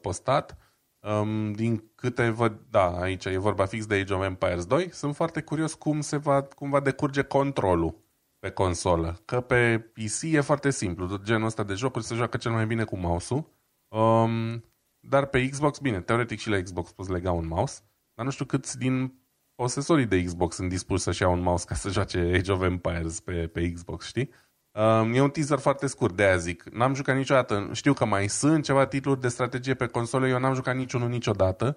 postat. Um, din câte văd, da, aici e vorba fix de Age of Empires 2. Sunt foarte curios cum, se va, cum va decurge controlul pe consolă. Că pe PC e foarte simplu. Genul ăsta de jocuri se joacă cel mai bine cu mouse-ul. Um, dar pe Xbox, bine, teoretic și la Xbox poți lega un mouse. Dar nu știu câți din posesorii de Xbox sunt dispuși să-și iau un mouse ca să joace Age of Empires pe, pe Xbox, știi? Um, e un teaser foarte scurt, de aia zic. N-am jucat niciodată. Știu că mai sunt ceva titluri de strategie pe console, eu n-am jucat niciunul niciodată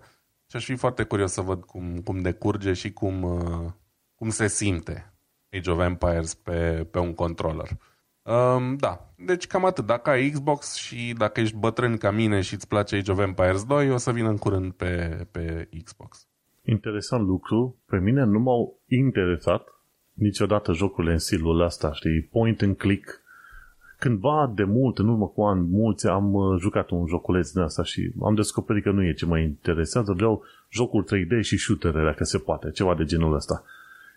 și aș fi foarte curios să văd cum, cum decurge și cum, uh, cum se simte Age of Empires pe, pe un controller. Um, da, deci cam atât. Dacă ai Xbox și dacă ești bătrân ca mine și îți place Age of Empires 2, o să vină în curând pe, pe Xbox. Interesant lucru. Pe mine nu m-au interesat niciodată jocurile în stilul ăsta, știi, point and click. Cândva de mult, în urmă cu ani mulți, am uh, jucat un joculeț din asta și am descoperit că nu e ce mă interesează. Vreau jocuri 3D și shootere, dacă se poate, ceva de genul ăsta.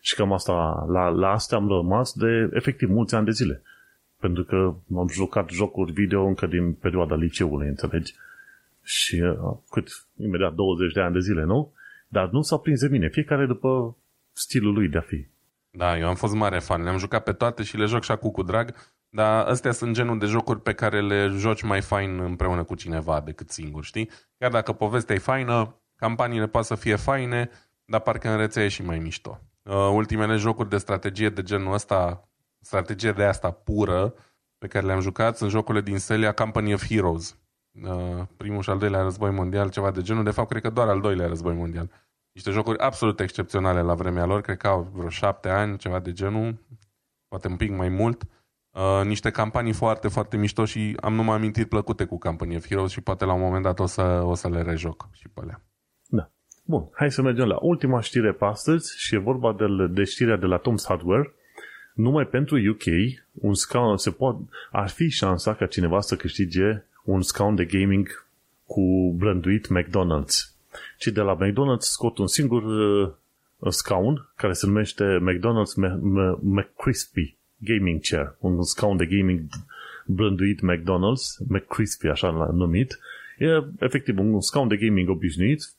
Și cam asta, la, la asta am rămas de efectiv mulți ani de zile. Pentru că am jucat jocuri video încă din perioada liceului, înțelegi? Și uh, cât, imediat 20 de ani de zile, nu? Dar nu s-a prins de mine, fiecare după stilul lui de a fi. Da, eu am fost mare fan, le-am jucat pe toate și le joc și acum cu drag, dar astea sunt genul de jocuri pe care le joci mai fain împreună cu cineva decât singur, știi? Chiar dacă povestea e faină, campaniile poate să fie faine, dar parcă în rețea e și mai mișto. Uh, ultimele jocuri de strategie de genul ăsta, strategie de asta pură, pe care le-am jucat, sunt jocurile din seria Company of Heroes. Uh, primul și al doilea război mondial, ceva de genul. De fapt, cred că doar al doilea război mondial. Niște jocuri absolut excepționale la vremea lor, cred că au vreo șapte ani, ceva de genul, poate un pic mai mult. Uh, niște campanii foarte, foarte mișto și am numai amintiri plăcute cu Company of Heroes și poate la un moment dat o să, o să le rejoc și pe alea. Da. Bun, hai să mergem la ultima știre pe astăzi și e vorba de, de știrea de la Tom's Hardware. Numai pentru UK, un scaun, se poate, ar fi șansa ca cineva să câștige un scaun de gaming cu branduit McDonald's ci de la McDonald's scot un singur uh, scaun care se numește McDonald's McCrispy Gaming Chair, un scaun de gaming blânduit McDonald's, McCrispy așa l-a numit. E efectiv un scaun de gaming obișnuit,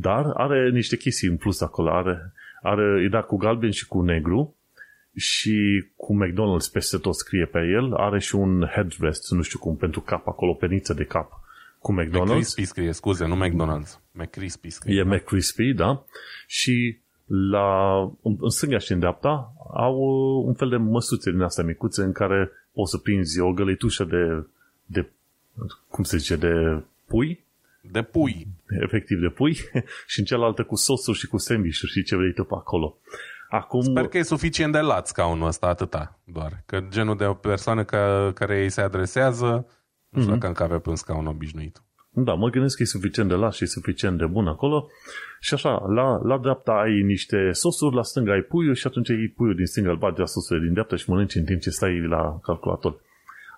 dar are niște chestii în plus acolo. Are, are, e dat cu galben și cu negru și cu McDonald's peste tot scrie pe el. Are și un headrest, nu știu cum, pentru cap acolo, peniță de cap cu McDonald's. McCrispy scrie, scuze, nu McDonald's. McCrispy scrie. E McCrispy, da. Și la, în stânga și în dreapta au un fel de măsuțe din astea micuțe în care poți să prinzi o găletușă de, de cum se zice, de pui. De pui. Efectiv de pui. [laughs] și în cealaltă cu sosuri și cu sandwich și ce vrei tu pe acolo. Acum... Sper că e suficient de lat scaunul ăsta, atâta doar. Că genul de o persoană ca, care îi se adresează nu știu mm-hmm. dacă avea pe un scaun obișnuit. Da, mă gândesc că e suficient de las și suficient de bun acolo. Și așa, la, la dreapta ai niște sosuri, la stânga ai puiul și atunci ai puiul din stânga, îl bagi la sosurile din dreapta și mănânci în timp ce stai la calculator.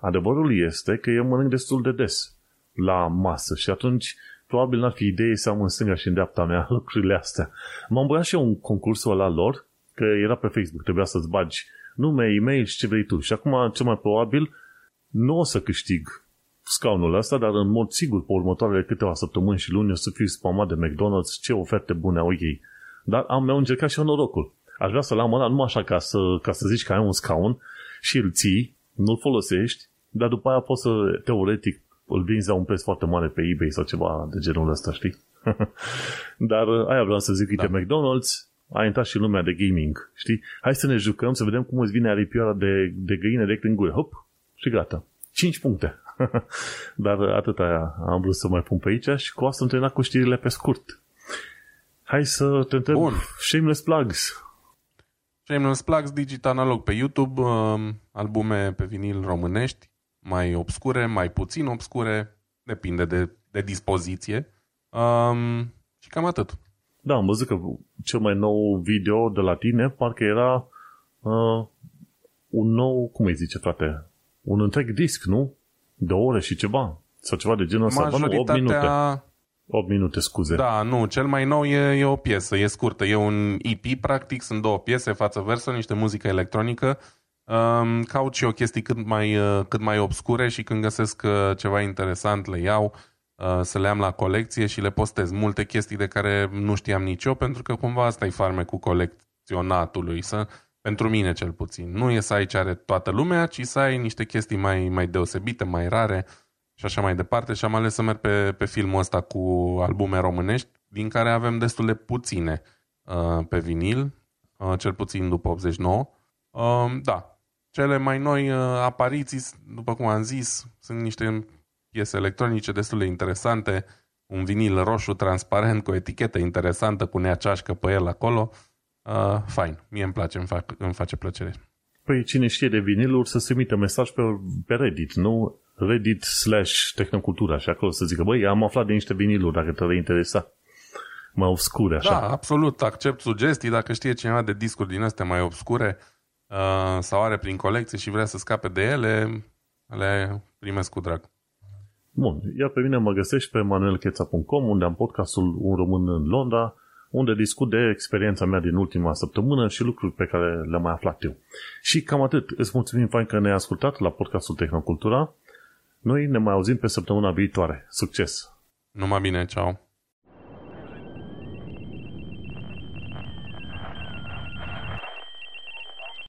Adevărul este că eu mănânc destul de des la masă și atunci probabil n-ar fi idee să am în stânga și în dreapta mea [laughs] lucrurile astea. M-am băiat și eu un concurs la lor, că era pe Facebook, trebuia să-ți bagi nume, e-mail și ce vrei tu. Și acum, cel mai probabil, nu o să câștig scaunul ăsta, dar în mod sigur pe următoarele câteva săptămâni și luni o să fiu spamat de McDonald's ce oferte bune au ei. Dar am meu încercat și eu norocul. Aș vrea să-l am ăla numai așa ca să, ca să zici că ai un scaun și îl ții, nu-l folosești, dar după aia poți să, teoretic, îl vinzi la un preț foarte mare pe eBay sau ceva de genul ăsta, știi? [laughs] Dar uh, aia vreau să zic, uite, da. McDonald's a intrat și lumea de gaming, știi? Hai să ne jucăm, să vedem cum îți vine aripioara de, de găină direct în gură. Hop! Și gata. 5 puncte. [laughs] Dar uh, atâta am vrut să mai pun pe aici și cu asta am terminat cu știrile pe scurt. Hai să te întreb, Bun. Shameless Plugs. Shameless Plugs, Digital Analog pe YouTube, um, albume pe vinil românești, mai obscure, mai puțin obscure, depinde de, de dispoziție. Um, și cam atât. Da, am văzut că cel mai nou video de la tine parcă era uh, un nou, cum îi zice, frate, un întreg disc, nu? De ore și ceva. Sau ceva de genul ăsta. Majoritatea... 8 minute. 8 minute, scuze. Da, nu, cel mai nou e, e o piesă, e scurtă. E un EP, practic, sunt două piese, față versă, niște muzică electronică. Um, caut și o chestii cât mai, uh, cât mai obscure și când găsesc uh, ceva interesant le iau uh, să le am la colecție și le postez. Multe chestii de care nu știam nici eu, pentru că cumva asta e farme cu colecționatului, să, pentru mine cel puțin. Nu e să ai ce are toată lumea, ci să ai niște chestii mai, mai deosebite, mai rare și așa mai departe. Și am ales să merg pe, pe filmul ăsta cu albume românești, din care avem destul de puține uh, pe vinil, uh, cel puțin după 89. Uh, da, cele mai noi uh, apariții, după cum am zis, sunt niște piese electronice destul de interesante, un vinil roșu transparent cu o etichetă interesantă, cu neaceașcă pe el acolo. Uh, fain, mie îmi place, îmi, fac, îmi face plăcere. Păi cine știe de viniluri să se emite mesaj pe, pe Reddit, nu? Reddit slash Tehnocultura și acolo să zică, băi, am aflat de niște viniluri, dacă te interesa. Mai obscure, așa. Da, absolut, accept sugestii, dacă știe cineva de discuri din astea mai obscure, uh, sau are prin colecție și vrea să scape de ele, le primesc cu drag. Bun, iar pe mine mă găsești pe manuelcheța.com unde am podcastul Un Român în Londra, unde discut de experiența mea din ultima săptămână și lucruri pe care le-am mai aflat eu. Și cam atât. Îți mulțumim fain că ne-ai ascultat la podcastul Tehnocultura. Noi ne mai auzim pe săptămâna viitoare. Succes! Numai bine, ceau!